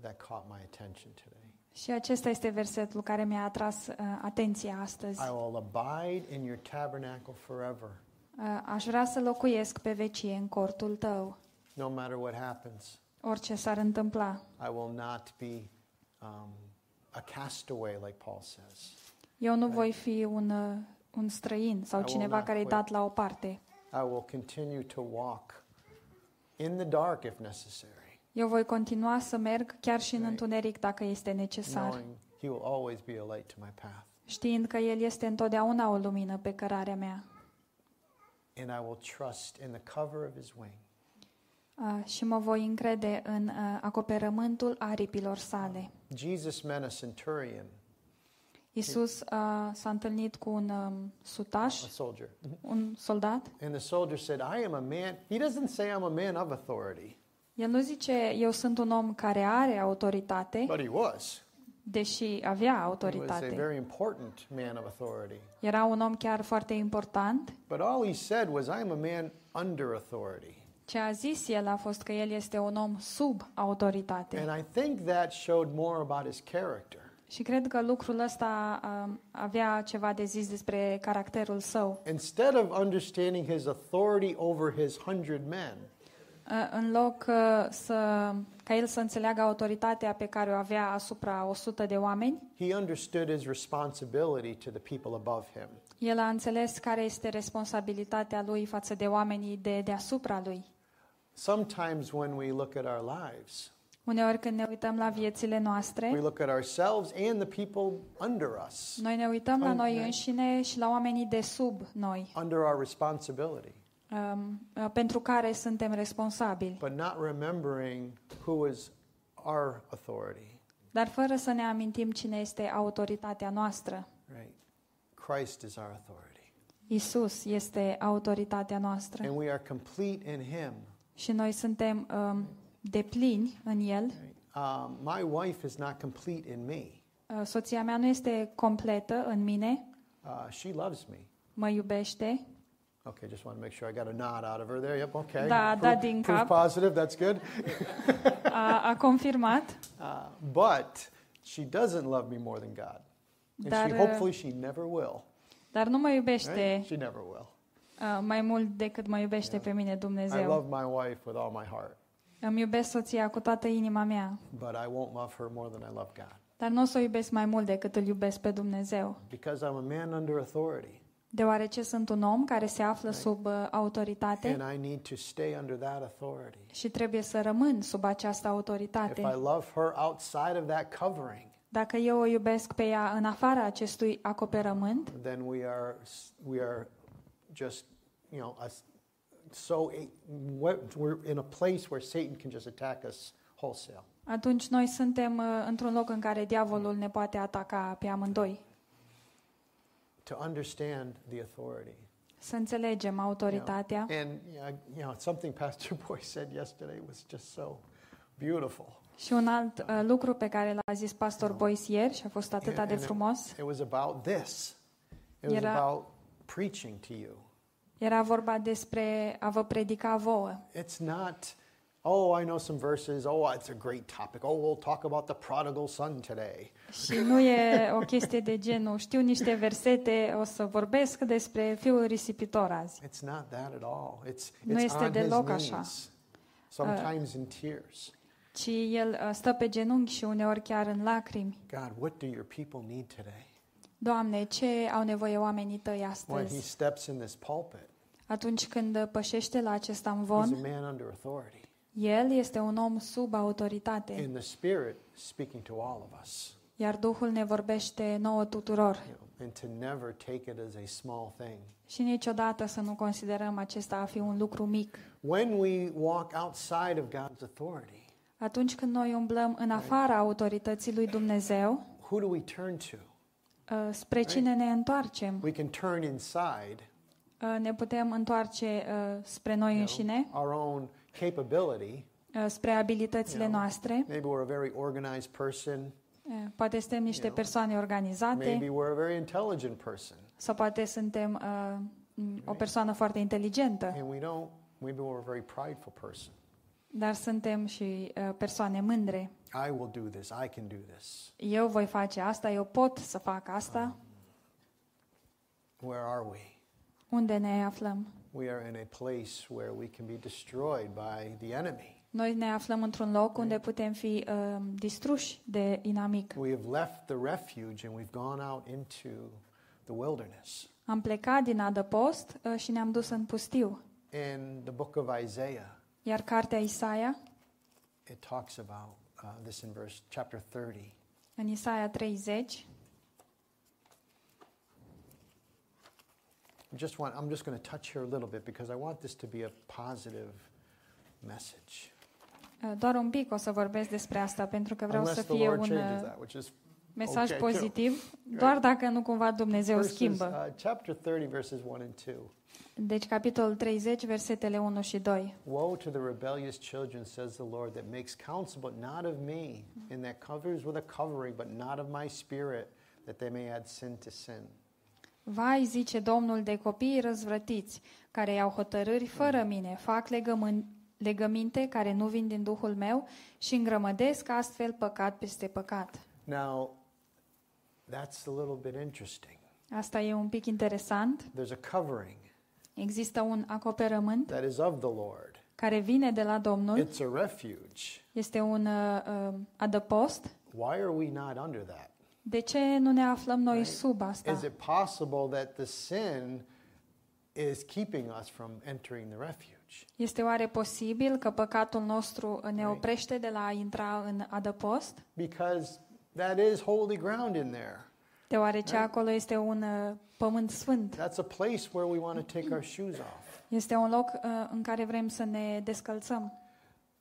that caught my attention today. Și acesta este versetul care mi-a atras uh, atenția astăzi. I will abide in your tabernacle forever, Uh, aș vrea să locuiesc pe vecie în cortul tău, no matter what happens. orice s-ar întâmpla. I will not be um, a castaway, like Paul says. Eu nu voi fi un, uh, un străin sau I will cineva not care e quit. dat la o parte. I will continue to walk in the dark if necessary, Eu voi continua să merg chiar și în Right. întuneric dacă este necesar, knowing He will always be a light to my path. știind că El este întotdeauna o lumină pe cărarea mea. And I will trust in the cover of His wing. Uh, și mă voi încrede în uh, acoperământul aripilor sale. Jesus met a centurion, Isus uh, s-a întâlnit cu un um, a sutaș, soldier, un soldat. and the soldier said, I am a man. He doesn't say I'm a man of authority, El nu zice, eu sunt un om care are autoritate, but he was. deși avea He was a autoritate. very important man of authority. Era un om chiar foarte important. But all he said was, I am a man under authority. Ce a zis el a fost că el este un om sub autoritate. And I think that showed more about his character. Și cred că lucrul ăsta um, avea ceva de zis despre caracterul său. Instead of understanding his authority over his hundred men, Uh, În loc uh, să, ca el să înțeleagă autoritatea pe care o avea asupra 100 de oameni, he understood his responsibility to the people above him. el a înțeles care este responsabilitatea lui față de oamenii de deasupra lui. Sometimes when we look at our lives, Uneori când ne uităm la viețile we noastre, look at ourselves and the people under us, noi ne uităm la Un- noi înșine și la oamenii de sub noi, under our responsibility, um, uh, pentru care suntem responsabili, but not remembering who is our authority. dar fără să ne amintim cine este autoritatea noastră. Right? Christ is our authority. Isus este autoritatea noastră And we are complete in him. și noi suntem um, deplini în El. Right? Um, my wife is not complete in me. Uh, Soția mea nu este completă în mine, Uh, she loves me. mă iubește, Okay, just want to make sure I got a nod out of her there. Yep, okay. Da, da, din proof cap. positive, that's good. a, a confirmat, Uh, but she doesn't love me more than God. And Dar, she, uh, hopefully she never will. dar nu mă iubește Right? She never will. uh, mai mult decât mă iubește pe mine Dumnezeu. I love my wife with all my heart, Îmi iubesc soția cu toată inima mea, but I won't love her more than I love God. dar nu o să o iubesc mai mult decât îl iubesc pe Dumnezeu. Because I'm a man under authority. Deoarece sunt un om care se află sub uh, autoritate And I need to stay under that authority. și trebuie să rămân sub această If autoritate. I love her outside of that covering, Dacă eu o iubesc pe ea în afara acestui acoperământ, then we are we are just you know a, so we're in a place where Satan can just attack us wholesale. atunci noi suntem uh, într-un loc în care diavolul ne poate ataca pe amândoi. To understand the authority. Să înțelegem you know. autoritatea. And you know, you know, something Pastor Boy said yesterday was just so beautiful. Și un alt uh, lucru pe care l-a zis pastor Boyce ieri și a fost atât And- de and frumos, It, it was about this. It was Era- about preaching to you. era vorba despre a vă predica vouă. It's not, oh, I know some verses. Oh, it's a great topic. Oh, we'll talk about the prodigal son today. Și nu e o chestie de genul, știu niște versete, o să vorbesc despre fiul risipitor azi. It's not that at all. It's, Nu it's este on his deloc așa. knees, sometimes in tears. Ci el uh, stă pe genunchi și uneori chiar în lacrimi. God, what do your people need today? Doamne, ce au nevoie oamenii tăi When he astăzi? steps in this pulpit, Atunci când pășește la acest he's a amvon, man under authority. El este un om sub autoritate, In the Spirit, speaking to all of us. iar Duhul ne vorbește nouă tuturor. You know, and to never take it as a small thing. Și niciodată să nu considerăm acesta a fi un lucru mic. When we walk outside of God's authority, Atunci când noi umblăm în afara autorității lui Dumnezeu, who do we turn to? uh, spre cine ne întoarcem? We can turn inside Uh, Ne putem întoarce uh, spre noi you înșine, know, our own capability. uh, spre abilitățile You know, noastre. Maybe we're a very organized person. Uh, Poate suntem niște persoane Maybe organizate we're a very intelligent person. sau poate suntem uh, m, o persoană foarte inteligentă, And we don't, maybe we're a very prideful person. dar suntem și uh, persoane mândre. I will do this. I can do this. Eu voi face asta, eu pot să fac asta. Where are we? Unde ne aflăm? We are in a place where we can be destroyed by the enemy. Noi ne aflăm într-un loc unde putem fi uh, distruși de inamic. We have left the refuge and we've gone out into the wilderness. Am plecat din adăpost uh, și ne-am dus în pustiu. In the book of Isaiah, Iar cartea Isaia, it talks about uh, this in verse chapter 30. în Isaia 30, just want, I'm just going to touch here a little bit because I want this to be a positive message. uh, doar un pic o să vorbesc despre asta pentru că vreau Unless să the fie Lord un changes uh, that, which is mesaj Okay, too. pozitiv, doar dacă nu cumva Dumnezeu verses, schimbă. uh, chapter 30, verses 1 and 2. Deci capitolul 30, versetele 1 și 2. Woe to the rebellious children, says the Lord, that makes counsel but not of me, and that covers with a covering but not of my spirit, that they may add sin to sin. Vai, zice Domnul de copiii răzvrătiți, care iau hotărâri fără mine, fac legămân- legăminte care nu vin din Duhul meu și îngrămădesc astfel păcat peste păcat. Now, that's a little bit interesting. Asta e un pic interesant. There's a covering Există un acoperământ that is of the Lord. care vine de la Domnul, It's a refuge. este un uh, uh, adăpost. Why are we not under that? De ce nu ne aflăm noi Right. sub asta? Is it possible that the sin is keeping us from entering the refuge? Este oare posibil că păcatul nostru ne oprește de la a intra în adăpost? Because that is holy ground in there. Deoarece acolo este un uh, pământ sfânt. That's a place where we want to take our shoes off. Este un loc uh, în care vrem să ne descălțăm.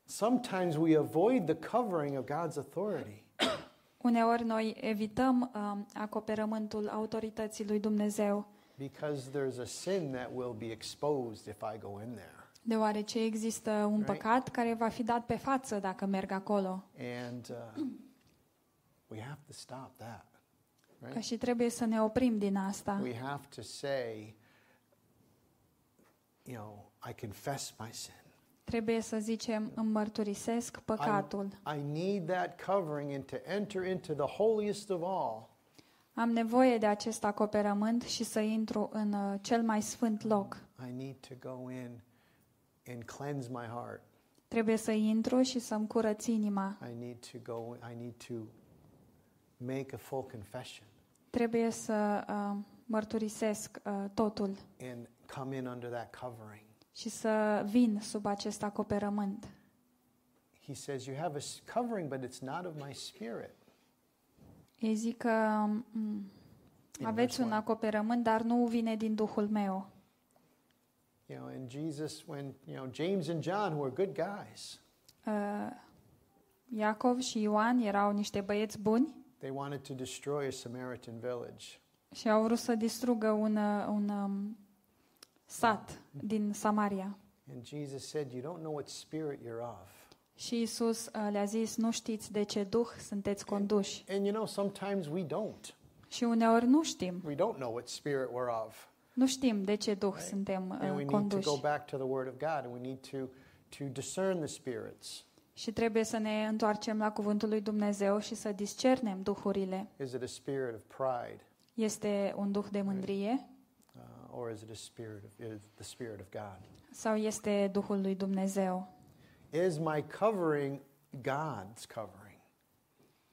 Sometimes we avoid the covering of God's authority Uneori noi evităm um, acoperământul autorității lui Dumnezeu, because there's a sin that will be exposed if I go in there. deoarece există un Right. păcat care va fi dat pe față dacă merg acolo. And uh, we have to stop that. Right? Și trebuie să ne oprim din asta. We have to say, you know, I confess my sin. Trebuie să zicem, îmi mărturisesc păcatul. I need that covering and to enter into the holiest of all. Am nevoie de acest acoperământ și să intru în uh, cel mai sfânt loc. I need to go in and cleanse my heart. Trebuie să intru și să-mi curăț inima. I need to go, I need to make a full confession Trebuie să uh, mărturisesc uh, totul and come in under that covering. Și să vin sub acest acoperământ. He says, You have a s- covering, but it's not of my spirit. Ei zic că mm, In aveți verse un one. acoperământ, dar nu vine din Duhul meu. You know, and Jesus, when, you know, James and John, who were good guys, Uh, Iacov și Ioan erau niște băieți buni they wanted to destroy a Samaritan village. și au vrut să distrugă un, uh, un um, sat din Samaria. And Jesus said, You don't know what spirit you're of. Și Isus uh, le-a zis, nu știți de ce duh sunteți conduși. And you know, sometimes we don't. Și uneori nu știm. We don't know what spirit we're of. Nu știm de ce duh suntem And we uh, need to conduși. go back to the Word of God and we need to, to discern the spirits. Și trebuie să ne întoarcem la cuvântul lui Dumnezeu și să discernem duhurile. Is it a spirit of pride Este un duh de mândrie uh, or is it a spirit of, is it the Spirit of God? sau este duhul lui Dumnezeu? Is my covering God's covering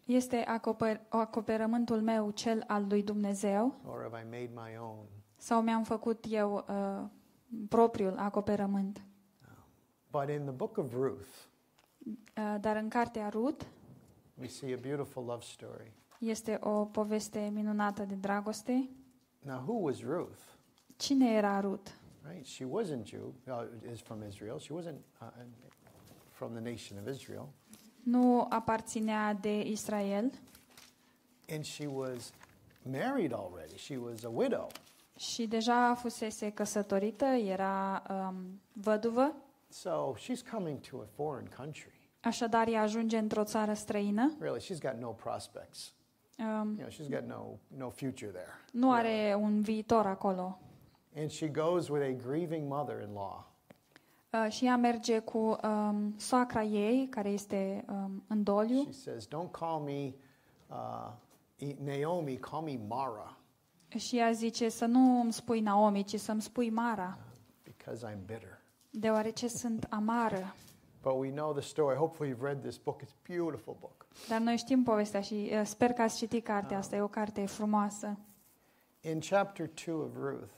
Este acoper, acoperământul meu cel al lui Dumnezeu or have I made my own? sau mi-am făcut eu uh, propriul acoperământ? But in the book of Ruth, Uh, dar în cartea Rut we see a beautiful love story. este o poveste minunată de dragoste. Now, who was Ruth? Cine era Rut? Right? She wasn't Jew, uh, is from Israel. She wasn't uh, from the nation of Israel. Nu aparținea de Israel And she was married already. She was a widow. și deja fusese căsătorită, era um, văduvă. So she's coming to a foreign country. Așadar, ea ajunge într-o țară străină. Really, she's got no prospects. Um, You know, she's got no, no future there. nu are un viitor acolo. And she goes with a grieving mother-in-law. Uh, și ea merge cu um, soacra ei, care este um, în doliu, She says, Don't call me uh, Naomi, call me Mara, și ea zice să nu îmi spui Naomi, ci să-mi spui Mara, because I'm bitter. deoarece sunt amară. But we know the story. Hopefully, you've read this book. It's a beautiful book. Dar noi știm povestea și uh, sper că ați citit cartea asta, e o carte frumoasă. In chapter 2 of Ruth,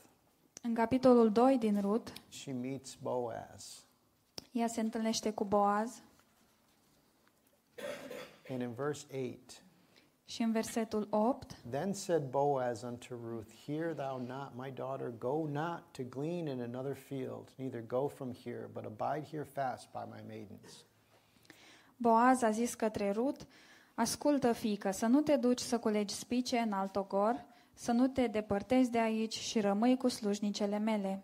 În capitolul 2 din Rut, she meets Boaz. ea se întâlnește cu Boaz And in verse 8, și în versetul 8, Then said Boaz unto Ruth, Hear thou not, my daughter, go not to glean in another field, neither go from here, but abide here fast by my maidens. Boaz a zis către Rut, Ascultă, fică, să nu te duci să culegi spice în alt ogor, să nu te depărtezi de aici și rămâi cu slujnicele mele.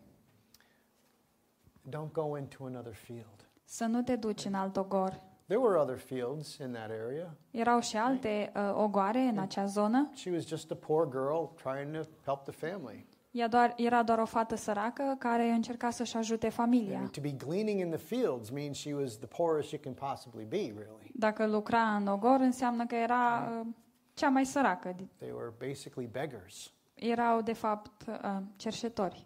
don't go into another field. să nu te duci în alt ogor. There were other fields in that area. Erau și alte uh, ogoare în acea zonă. She was just a poor girl trying to help the family. Ea doar, era doar o fată săracă care încerca să-și ajute familia. And to be gleaning in the fields means she was the poorest she can possibly be, really. Dacă lucra în ogor, înseamnă că era uh, cea mai săracă. They were basically beggars. Erau, de fapt, uh, cerșetori.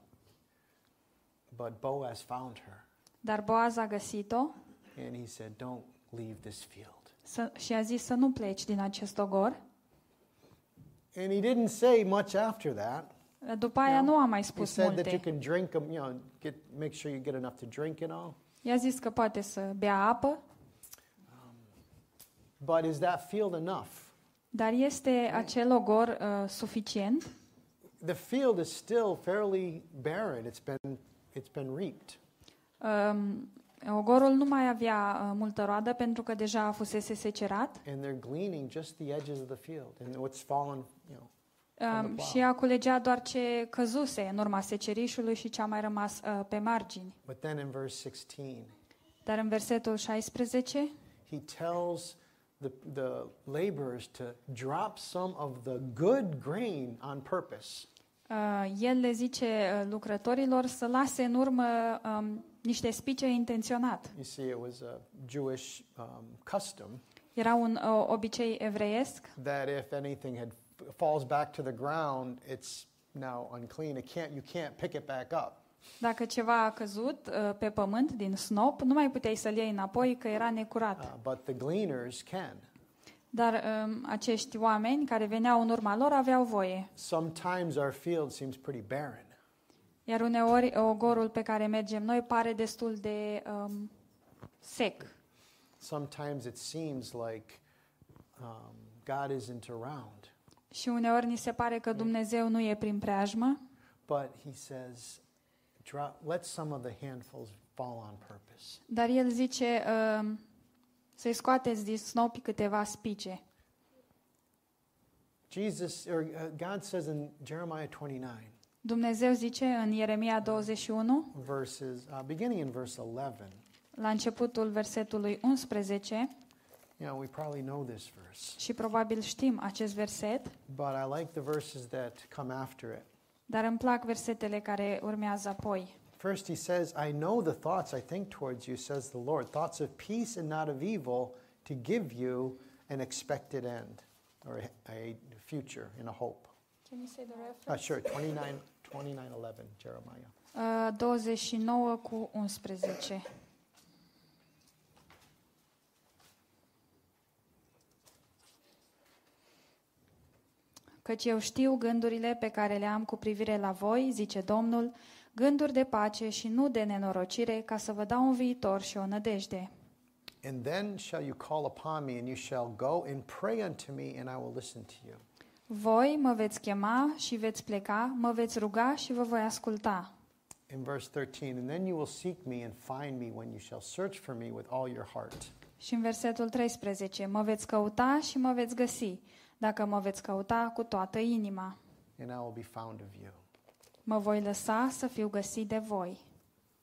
But Boaz found her Dar Boaz a găsit-o and he said, Don't leave this field. să, și a zis să nu pleci din acest ogor. And he didn't say much after that. După aia nu a mai He spus said that you multe. can drink them, you know, get, make sure you get enough to drink and all. I-a zis că poate să bea apă, But is that field enough? Dar este acel ogor uh, suficient? The field is still fairly barren. It's been, it's been reaped. Um, ogorul nu mai avea uh, multă roadă pentru că deja fusese secerat And they're gleaning just the edges of the field and what's fallen, you know. um, plow. și ea culegea doar ce căzuse în urma secerișului și ce a mai rămas uh, pe margini. But then in verse 16, Dar în versetul 16 he tells the, the laborers to drop some of the good grain on purpose. uh, el le zice uh, lucrătorilor să lase în urmă um, niște spice intenționat. You see, it was a Jewish um, custom Era un uh, obicei evreiesc that if anything had falls back to the ground, it's now unclean. It can't, you can't pick it back up. Dacă ceva a căzut uh, pe pământ din snop, nu mai puteai să-l iei înapoi că era necurat. Uh, but the gleaners can. Dar um, acești oameni care veneau în urma lor aveau voie. Sometimes our field seems pretty barren. Iar uneori ogorul pe care mergem noi pare destul de um, sec. Sometimes it seems like um, God isn't around. Și uneori ni se pare că Dumnezeu nu e prin preajmă, But he says, drop, let some of the handfuls fall on purpose. dar El zice um, să-i scoateți din snopi câteva spice. Jesus, or uh, God says in Jeremiah 29, Dumnezeu zice în Ieremia 21, verses, uh, beginning in verse 11, la începutul versetului 11, you know, we probably know this verse, și probabil știm acest verset, but I like the verses that come after it. Dar îmi plac versetele care urmează apoi. First, he says, I know the thoughts I think towards you, says the Lord, thoughts of peace and not of evil, to give you an expected end, or a, a future and a hope. Can you say the Uh, sure, 29, 29 11, Jeremiah. Uh, 29 cu 11. Căci eu știu gândurile pe care le am cu privire la voi, zice Domnul, gânduri de pace și nu de nenorocire, ca să vă dau un viitor și o nădejde. And then shall you call upon me, and you shall go and pray unto me, and I will listen to you. Voi mă veți chema și veți pleca, mă veți ruga și vă voi asculta. In verse 13, and then you will seek me and find me when you shall search for me with all your heart. Și în versetul 13, mă veți căuta și mă veți găsi, dacă mă veți căuta cu toată inima. And I will be found of you. Mă voi lăsa să fiu găsit de voi.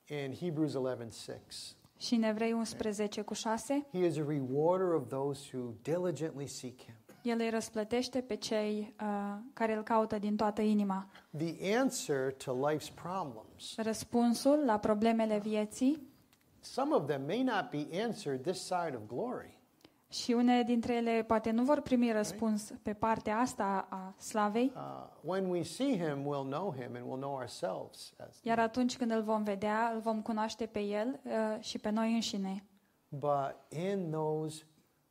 In Hebrews 11 6, Și în Evrei 11 cu 6, He is a rewarder of those who diligently seek Him. El îi răsplătește pe cei uh, care îl caută din toată inima. The answer to life's problems, Răspunsul la problemele vieții some of them may not be answered this side of glory. Și unele dintre ele poate nu vor primi răspuns pe partea asta a slavei, Uh, when we see Him, we'll know Him and we'll know ourselves as. iar atunci când îl vom vedea, îl vom cunoaște pe el uh, și pe noi înșine. But in those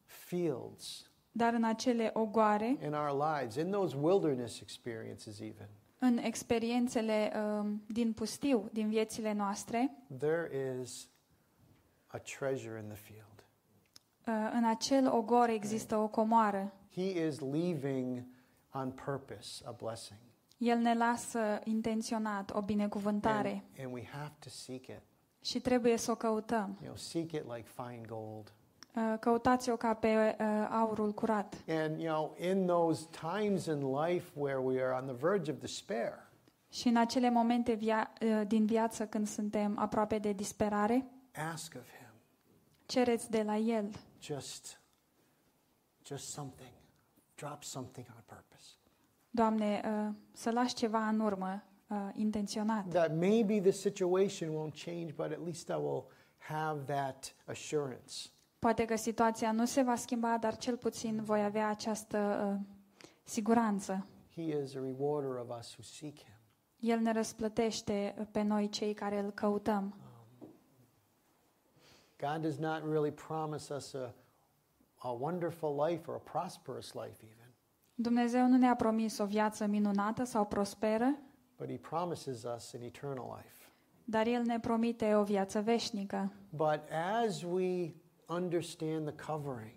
fields, Dar în acele ogoare, in our lives, in those wilderness experiences, even, în experiențele um, din pustiu, din viețile noastre, there is a treasure in the field. Uh, în acel ogor există o comoară. He is leaving on purpose a blessing. El ne lasă intenționat o binecuvântare And, and we have to seek it. și trebuie să o căutăm. You know, seek it like fine gold. Uh, Căutați-o ca pe uh, aurul curat. And, you know, in those times in life where we are on the verge of despair, Și în acele momente via- uh, din viață când suntem aproape de disperare, ask of Him cereți de la El just, just something. Drop something on purpose. Doamne, uh, să lași ceva în urmă, uh, intenționat. That maybe the situation won't change, but at least I will have that assurance. Poate că situația nu se va schimba, dar cel puțin voi avea această uh, siguranță. He is a rewarder of us who seek Him. El ne răsplătește pe noi cei care îl căutăm. God does not really promise us a, a wonderful life or a prosperous life, even, Dumnezeu nu ne-a promis o viață minunată sau prosperă, but He promises us an eternal life. dar El ne promite o viață veșnică. But as we understand the covering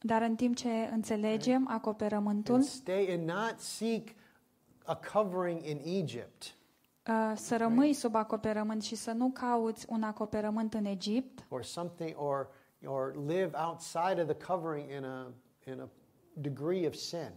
Dar în timp ce înțelegem acoperământul, and stay and not seek a covering in Egypt uh, să rămâi sub acoperământ și să nu cauți un acoperământ în Egipt. Or something or or live outside of the covering in a in a degree of sin.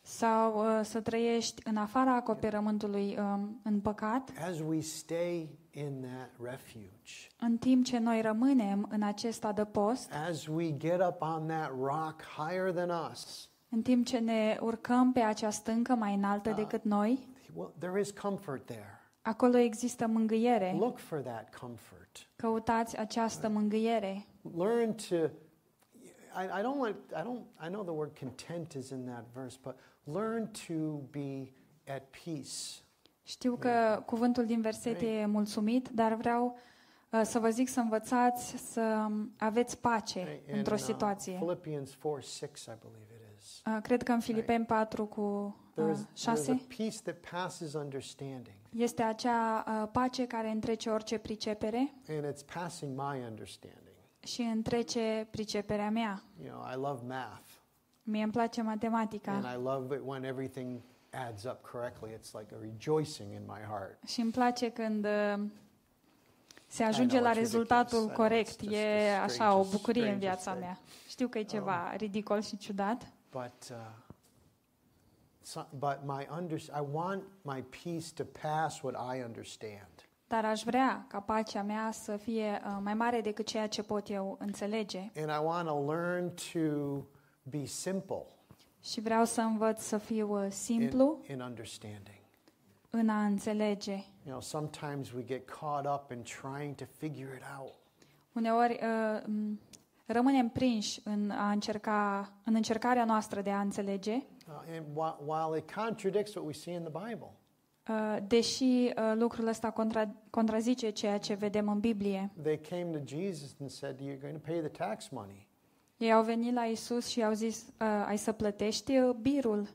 sau uh, să trăiești în afara acoperământului um, în păcat, As we stay in that refuge, în timp ce noi rămânem în acest adăpost, as we get up on that rock higher than us, în timp ce ne urcăm pe acea stâncă mai înaltă decât noi, well, there is comfort there. acolo există mângâiere. Look for that comfort. Căutați această mângâiere. Learn to. I, I don't want. I don't. I know the word content is in that verse, but learn to be at peace. Știu că cuvântul din verset e mulțumit, dar vreau uh, să vă zic să învățați să um, aveți pace In, într-o uh, situație. Philippians 4 6, I believe it is. Uh, Cred că în Filipeni 4 cu There uh, is, there's a 6 peace that passes understanding, este acea uh, pace care întrece orice pricepere and it's passing my understanding. și întrece priceperea mea. You know, I love math, Mie îmi place matematica and I love it when everything adds up correctly. It's like a rejoicing in my heart. și îmi place când uh, se ajunge know, la it's rezultatul ridiculous. I know, corect. it's just E the așa o strangest, bucurie în strangest viața thing. mea. Știu că e ceva ridicol și ciudat, But, uh, so, but my under, I want my peace to pass what I understand. dar aș vrea ca pacea mea să fie uh, mai mare decât ceea ce pot eu înțelege. And I want to learn to be simple Și vreau să învăț să fiu uh, in, simplu in understanding. în a înțelege. You know, sometimes we get caught up in trying to figure it out. Uneori uh, m, rămânem prinși în, a încerca, în încercarea noastră de a înțelege, Uh, and while, while it contradicts what we see in the Bible, uh, deși uh, lucrul ăsta contra, contrazice ceea ce vedem în Biblie. they came to Jesus and said, You're going to pay the tax money. Ei au venit la Isus și au zis, uh, ai să plătești uh, birul.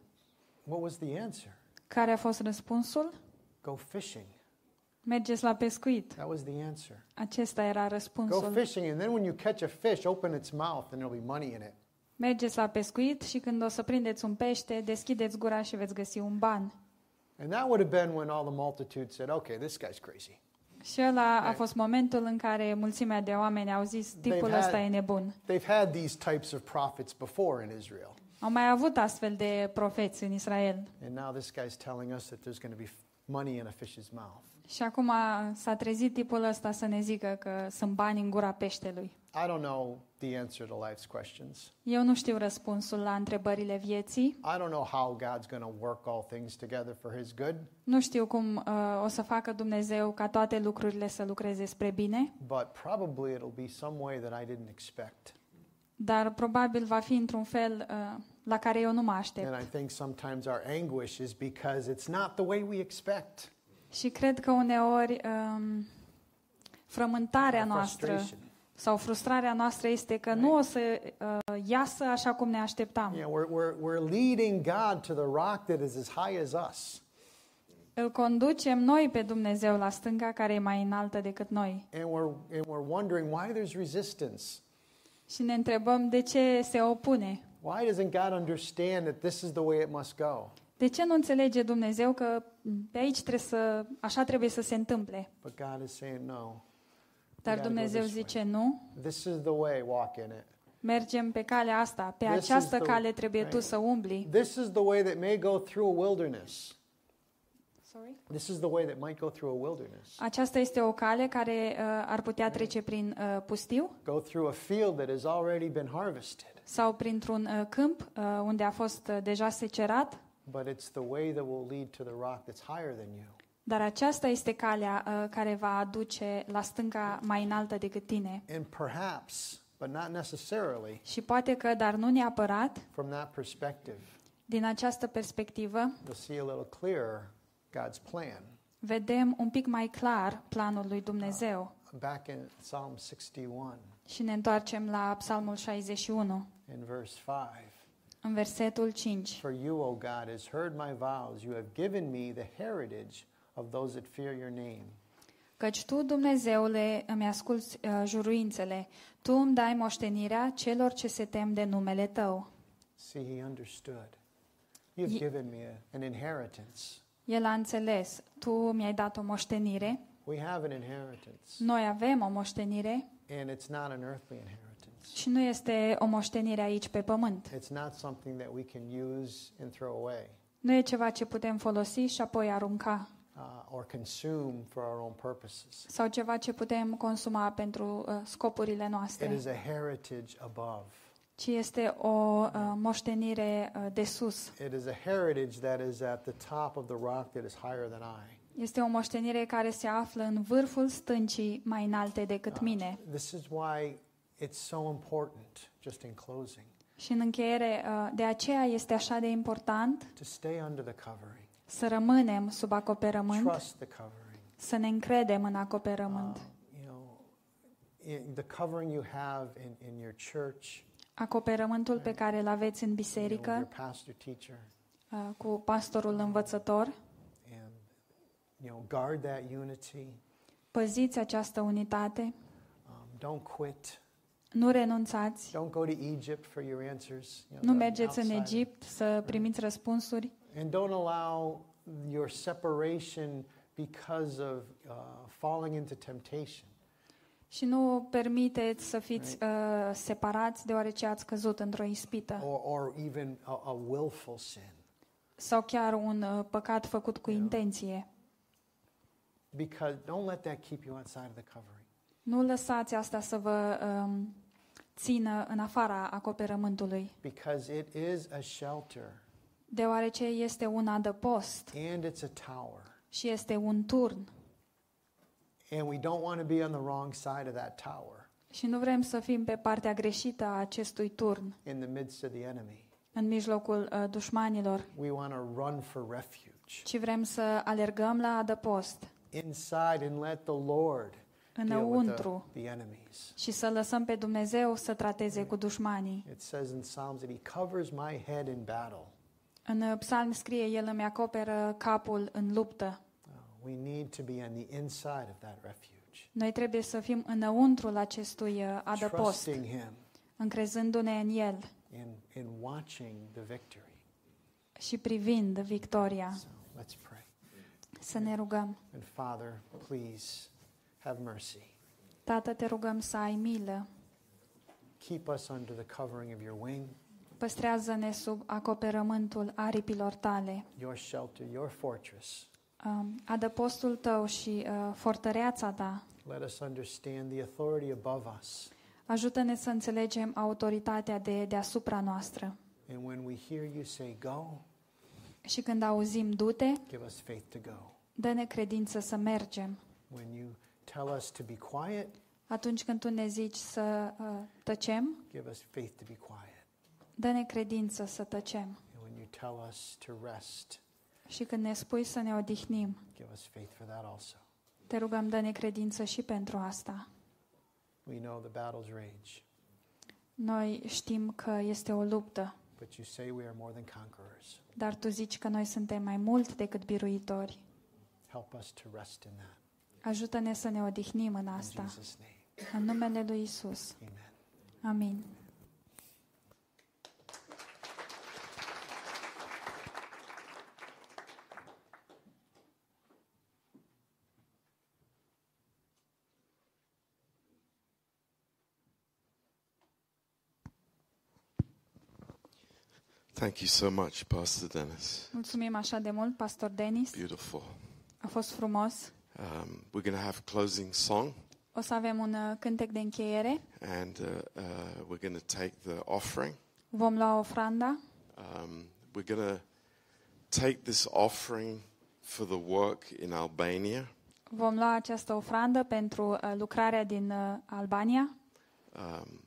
What was the answer? Care a fost răspunsul? Go fishing. Mergeți la pescuit. That was the answer. Acesta era Go răspunsul. fishing, and then when you catch a fish, open its mouth, and there'll be money in it. Mergeți la pescuit și când o să prindeți un pește, deschideți gura și veți găsi un ban. And that would have been when all the multitude said, Okay, this guy's crazy. Și ăla a fost momentul în care mulțimea de oameni au zis, tipul They've had- ăsta e nebun. They've had these types of prophets before in Israel. Au mai avut astfel de profeți în Israel. And now this guy's telling us that there's going to be f- money in a fish's mouth. Și acum s-a trezit tipul ăsta să ne zică că sunt bani în gura peștelui. I don't know the answer to life's questions. Eu nu știu răspunsul la întrebările vieții. I don't know how God's going to work all things together for his good, Nu știu cum uh, o să facă Dumnezeu ca toate lucrurile să lucreze spre bine, but probably it'll be some way that I didn't expect. dar probabil va fi într-un fel uh, la care eu nu mă aștept. And I think sometimes our anguish is because it's not the way we expect. Și cred că uneori um, frământarea Our noastră frustration. sau frustrarea noastră este că nu o să uh, iasă așa cum ne așteptam. You know, we're, we're, we're leading God to the rock that is as high as us. Îl conducem noi pe Dumnezeu la stânga care e mai înaltă decât noi. And we're, and we're wondering why there's resistance. Și ne întrebăm de ce se opune. Why doesn't God understand that this is the way it must go? De ce nu înțelege Dumnezeu că pe aici trebuie să, așa trebuie să se întâmple? But God is saying, no, Dar gotta go Dumnezeu this way. zice nu, this is the way, walk in it. mergem pe calea asta, pe This is această the- cale trebuie tu right. să umbli. This is the way that may go through a wilderness. Sorry? This is the way that might go through a wilderness. Aceasta este o cale care uh, ar putea trece prin uh, pustiu Go through a field that has already been harvested. sau printr-un uh, câmp uh, unde a fost uh, deja secerat, But it's the way that will lead to the rock that's higher than you. dar aceasta este calea uh, care va aduce la stânga mai înaltă decât tine. And perhaps, but not necessarily, Și poate că, dar nu neapărat, from that perspective, din această perspectivă, you'll see a little clearer God's plan. vedem un pic mai clar planul lui Dumnezeu. Back in Psalm 61, Și ne întoarcem la Psalmul 61, in verse 5. În versetul 5. For you, O God, has heard my vows. You have given me the heritage of those that fear your name. Căci tu, Dumnezeule, îmi asculți uh, juruințele, tu îmi dai moștenirea celor ce se tem de numele tău. See, he understood. You've Ye- given me a, an inheritance. El a înțeles, tu mi-ai dat o moștenire, We have an inheritance, noi avem o moștenire and it's not an earthly inheritance. Și nu este o moștenire aici pe pământ. It's not something that we can use and throw away Nu e ceva ce putem folosi și apoi arunca, uh, or consume for our own purposes. sau ceva ce putem consuma pentru uh, scopurile It noastre, is a heritage above. ci este o uh, moștenire uh, de sus. It is a heritage that is at the top of the rock that is higher than I. Este o moștenire care se află în vârful stâncii mai înalte decât mine. This is why it's so important, just in closing, Și în încheiere, uh, de aceea este așa de important to stay under the covering. să rămânem sub acoperământ, Trust the covering. să ne încredem în acoperământ. Uh, you know, in the covering you have in, in your church, Acoperământul pe care îl aveți în you know, with your biserică, pastor teacher, uh, cu pastorul învățător, and you know, guard that unity. păziți această unitate, Um, don't quit. Nu renunțați, Don't go to Egypt for your answers. You know, nu the mergeți în outside. Egipt să primiți răspunsuri And don't allow your separation because of uh, falling into temptation. și nu permiteți să fiți uh, separați deoarece ați căzut într-o ispită or, or even a, a willful sin. sau chiar un uh, păcat făcut cu intenție. Because don't let that keep you outside of the covering. Nu lăsați asta să vă um, țină în afara acoperământului, Because it is a shelter. Deoarece este un adăpost. And it's a tower. și este un turn. And we don't want to be on the wrong side of that tower. Și nu vrem să fim pe partea greșită a acestui turn, in the midst of the enemy. în mijlocul uh, dușmanilor, We want to run for refuge. Ci vrem să alergăm la adăpost, inside and let the Lord deal with the, înăuntru, the enemies. și să lăsăm pe Dumnezeu să trateze cu dușmanii. It says in Psalms that He covers my head in battle. În uh, psalm scrie, El îmi acoperă capul în luptă. Uh, we need to be on the inside of that refuge, Noi trebuie să fim înăuntrul acestui uh, adăpost, trusting Him încrezându-ne în El and, and watching the victory. și privind victoria. So let's pray. Să ne rugăm. And Father, please have mercy. Tată, te rugăm să ai milă. Keep us under the covering of your wing, Păstrează-ne sub acoperământul aripilor tale. your shelter, your fortress. Um, Adăpostul tău și uh, fortăreața ta. Let us understand the authority above us. Ajută-ne să înțelegem autoritatea de deasupra noastră. And when we hear you say go, Și când auzim du-te, give us faith to go. dă-ne credință să mergem. When you tell us to be quiet, Atunci când tu ne zici să uh, tăcem, give us faith to be quiet. dă-ne credință să tăcem. And when you tell us to rest, Și când ne spui să ne odihnim, give us faith for that also. te rugăm, dă-ne credință și pentru asta. We know the battles rage, Noi știm că este o luptă, but you say we are more than conquerors. dar tu zici că noi suntem mai mult decât biruitori. Help us to rest in that. Ajută-ne să ne odihnim în In asta. Jesus' name, În numele lui Isus. amen. Amin. Thank you so much, Pastor Dennis. Mulțumim așa de mult, Pastor Denis. Beautiful. fost frumos. Um, we're going to have a closing song, O să avem un uh, cântec de încheiere. and uh, uh, we're going to take the offering. Vom lua ofranda. Um, we're going to take this offering for the work in Albania. Vom lua această ofrandă pentru uh, lucrarea din uh, Albania. Um,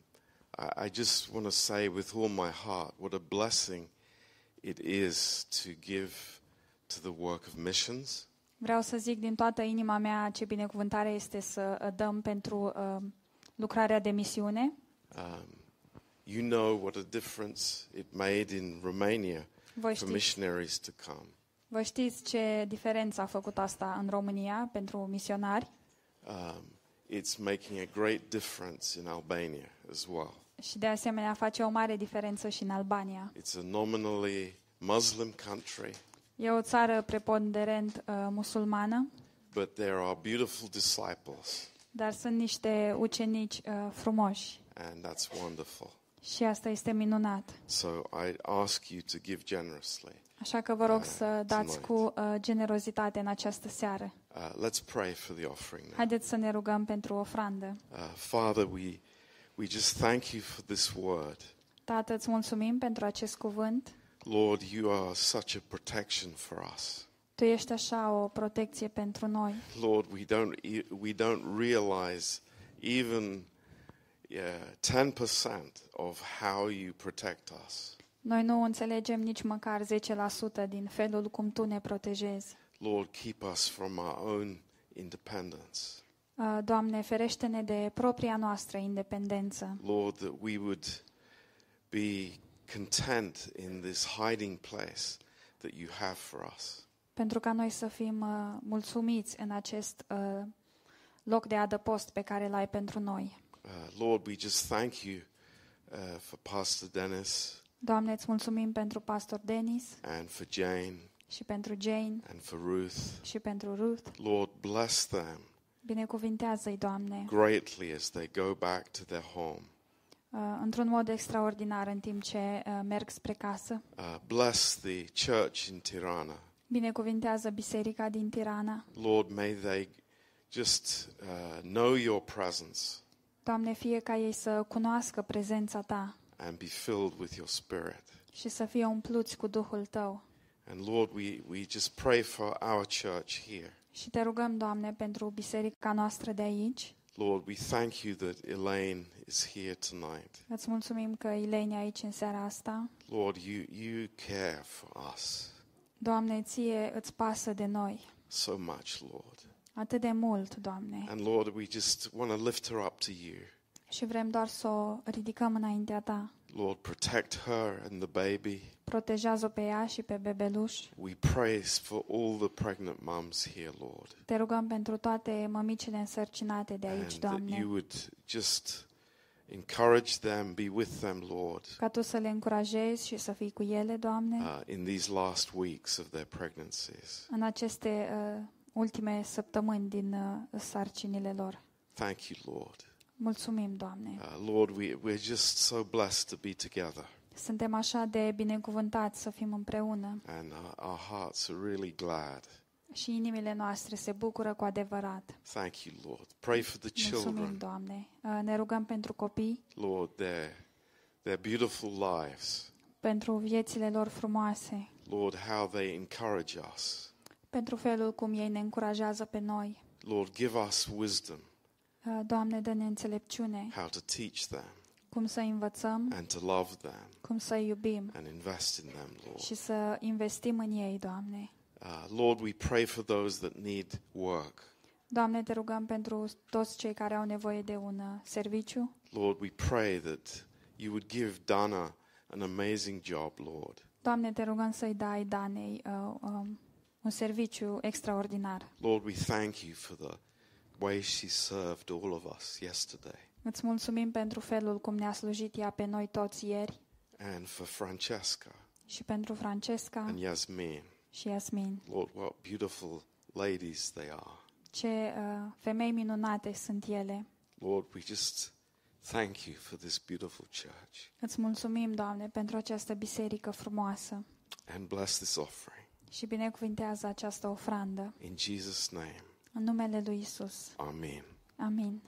I, I just want to say with all my heart what a blessing it is to give to the work of missions. Vreau să zic din toată inima mea ce binecuvântare este să uh, dăm pentru uh, lucrarea de misiune. Um, you know what a difference it made in Romania Voi for știți, missionaries to come. voi știți ce diferență a făcut asta în România pentru misionari Um, it's making a great difference in Albania as well. și de asemenea face o mare diferență și în Albania. It's a nominally Muslim country, E o țară preponderent uh, musulmană, but there are beautiful disciples, dar sunt niște ucenici uh, frumoși and that's wonderful. și asta este minunat. So I ask you to give generously. Așa că vă rog să dați tonight. cu uh, generozitate în această seară. Uh, let's pray for the offering now. Haideți să ne rugăm pentru ofrandă. Uh, Father, we, we just thank you for this word. Tată, îți mulțumim pentru acest cuvânt. Lord, you are such a protection for us. Tu ești așa o protecție pentru noi. Lord, we don't, e- we don't realize even yeah, 10% of how you protect us. Noi nu înțelegem nici măcar 10% din felul cum Tu ne protejezi. Lord, keep us from our own independence. Uh, Doamne, ferește-ne de propria noastră independență. Lord, that we would be content in this hiding place that you have for us. Pentru ca noi să fim uh, mulțumiți în acest uh, loc de adăpost pe care l-ai pentru noi. Uh, Lord, we just thank you uh, for Pastor Dennis Doamne, îți mulțumim pentru pastor Denis and for Jane și pentru Jane and for Ruth. și pentru Ruth. Lord, bless them Binecuvintează-i, Doamne, greatly as they go back to their home. Uh, într-un mod extraordinar în timp ce uh, merg spre casă. Uh, bless the church in Tirana. Binecuvintează biserica din Tirana. Lord, may they just uh, know your presence Doamne, fie ca ei să cunoască prezența Ta and be filled with your spirit. și să fie umpluți cu Duhul Tău. And Lord, we, we just pray for our church here. Și te rugăm, Doamne, pentru biserica noastră de aici. Lord, we thank you that Elaine is here tonight. Îți mulțumim că Ilene e aici în seara asta. Lord, you, you care for us Doamne, ție îți pasă de noi so much, Lord. atât de mult, Doamne. And Lord, we just want to lift her up to you. Și vrem doar să o ridicăm înaintea Ta. Lord, protect her and the baby. Protejează-o pe ea și pe bebeluș. We pray for all the pregnant mums here, Lord. Te rugăm pentru toate mămicile însărcinate de aici, And that Doamne. you would just encourage them, be with them, Lord, Ca Tu să le încurajezi și să fii cu ele, Doamne, uh, in these last weeks of their pregnancies. în aceste uh, ultime săptămâni din uh, sarcinile lor. Thank you, Lord. Mulțumim, Doamne. Uh, Lord, we, we're just so blessed to be together, Suntem așa de binecuvântați să fim împreună and our, our hearts are really glad. și inimile noastre se bucură cu adevărat. Thank you, Lord. Pray for the Mulțumim, children, Doamne. Uh, Ne rugăm pentru copii, Lord, their, their beautiful lives. pentru viețile lor frumoase, Lord, how they encourage us. pentru felul cum ei ne încurajează pe noi. Lord, give us wisdom Uh, Doamne, dă-ne înțelepciune, how to teach them cum să învățăm, and to love them cum să iubim and invest in them, Lord. și să investim în ei, Doamne. Uh, Lord, we pray for those that need work. Doamne, te rugăm pentru toți cei care au nevoie de un uh, serviciu. Lord, we pray that you would give Dana an amazing job, Lord. Doamne, te rugăm să-i dai Danei uh, um, un serviciu extraordinar. Lord, we thank you for the way she served all of us yesterday Îți mulțumim pentru felul cum ne-a slujit ea pe noi toți ieri and for Francesca și pentru Francesca and Yasmin. și Yasmin. Lord, what beautiful ladies they are. Ce uh, femei minunate sunt ele. Lord, we just thank you for this beautiful church Îți mulțumim, Doamne, pentru această biserică frumoasă and bless this offering. și binecuvintează această ofrandă. In Jesus' name, În numele lui Isus. Amen. Amin.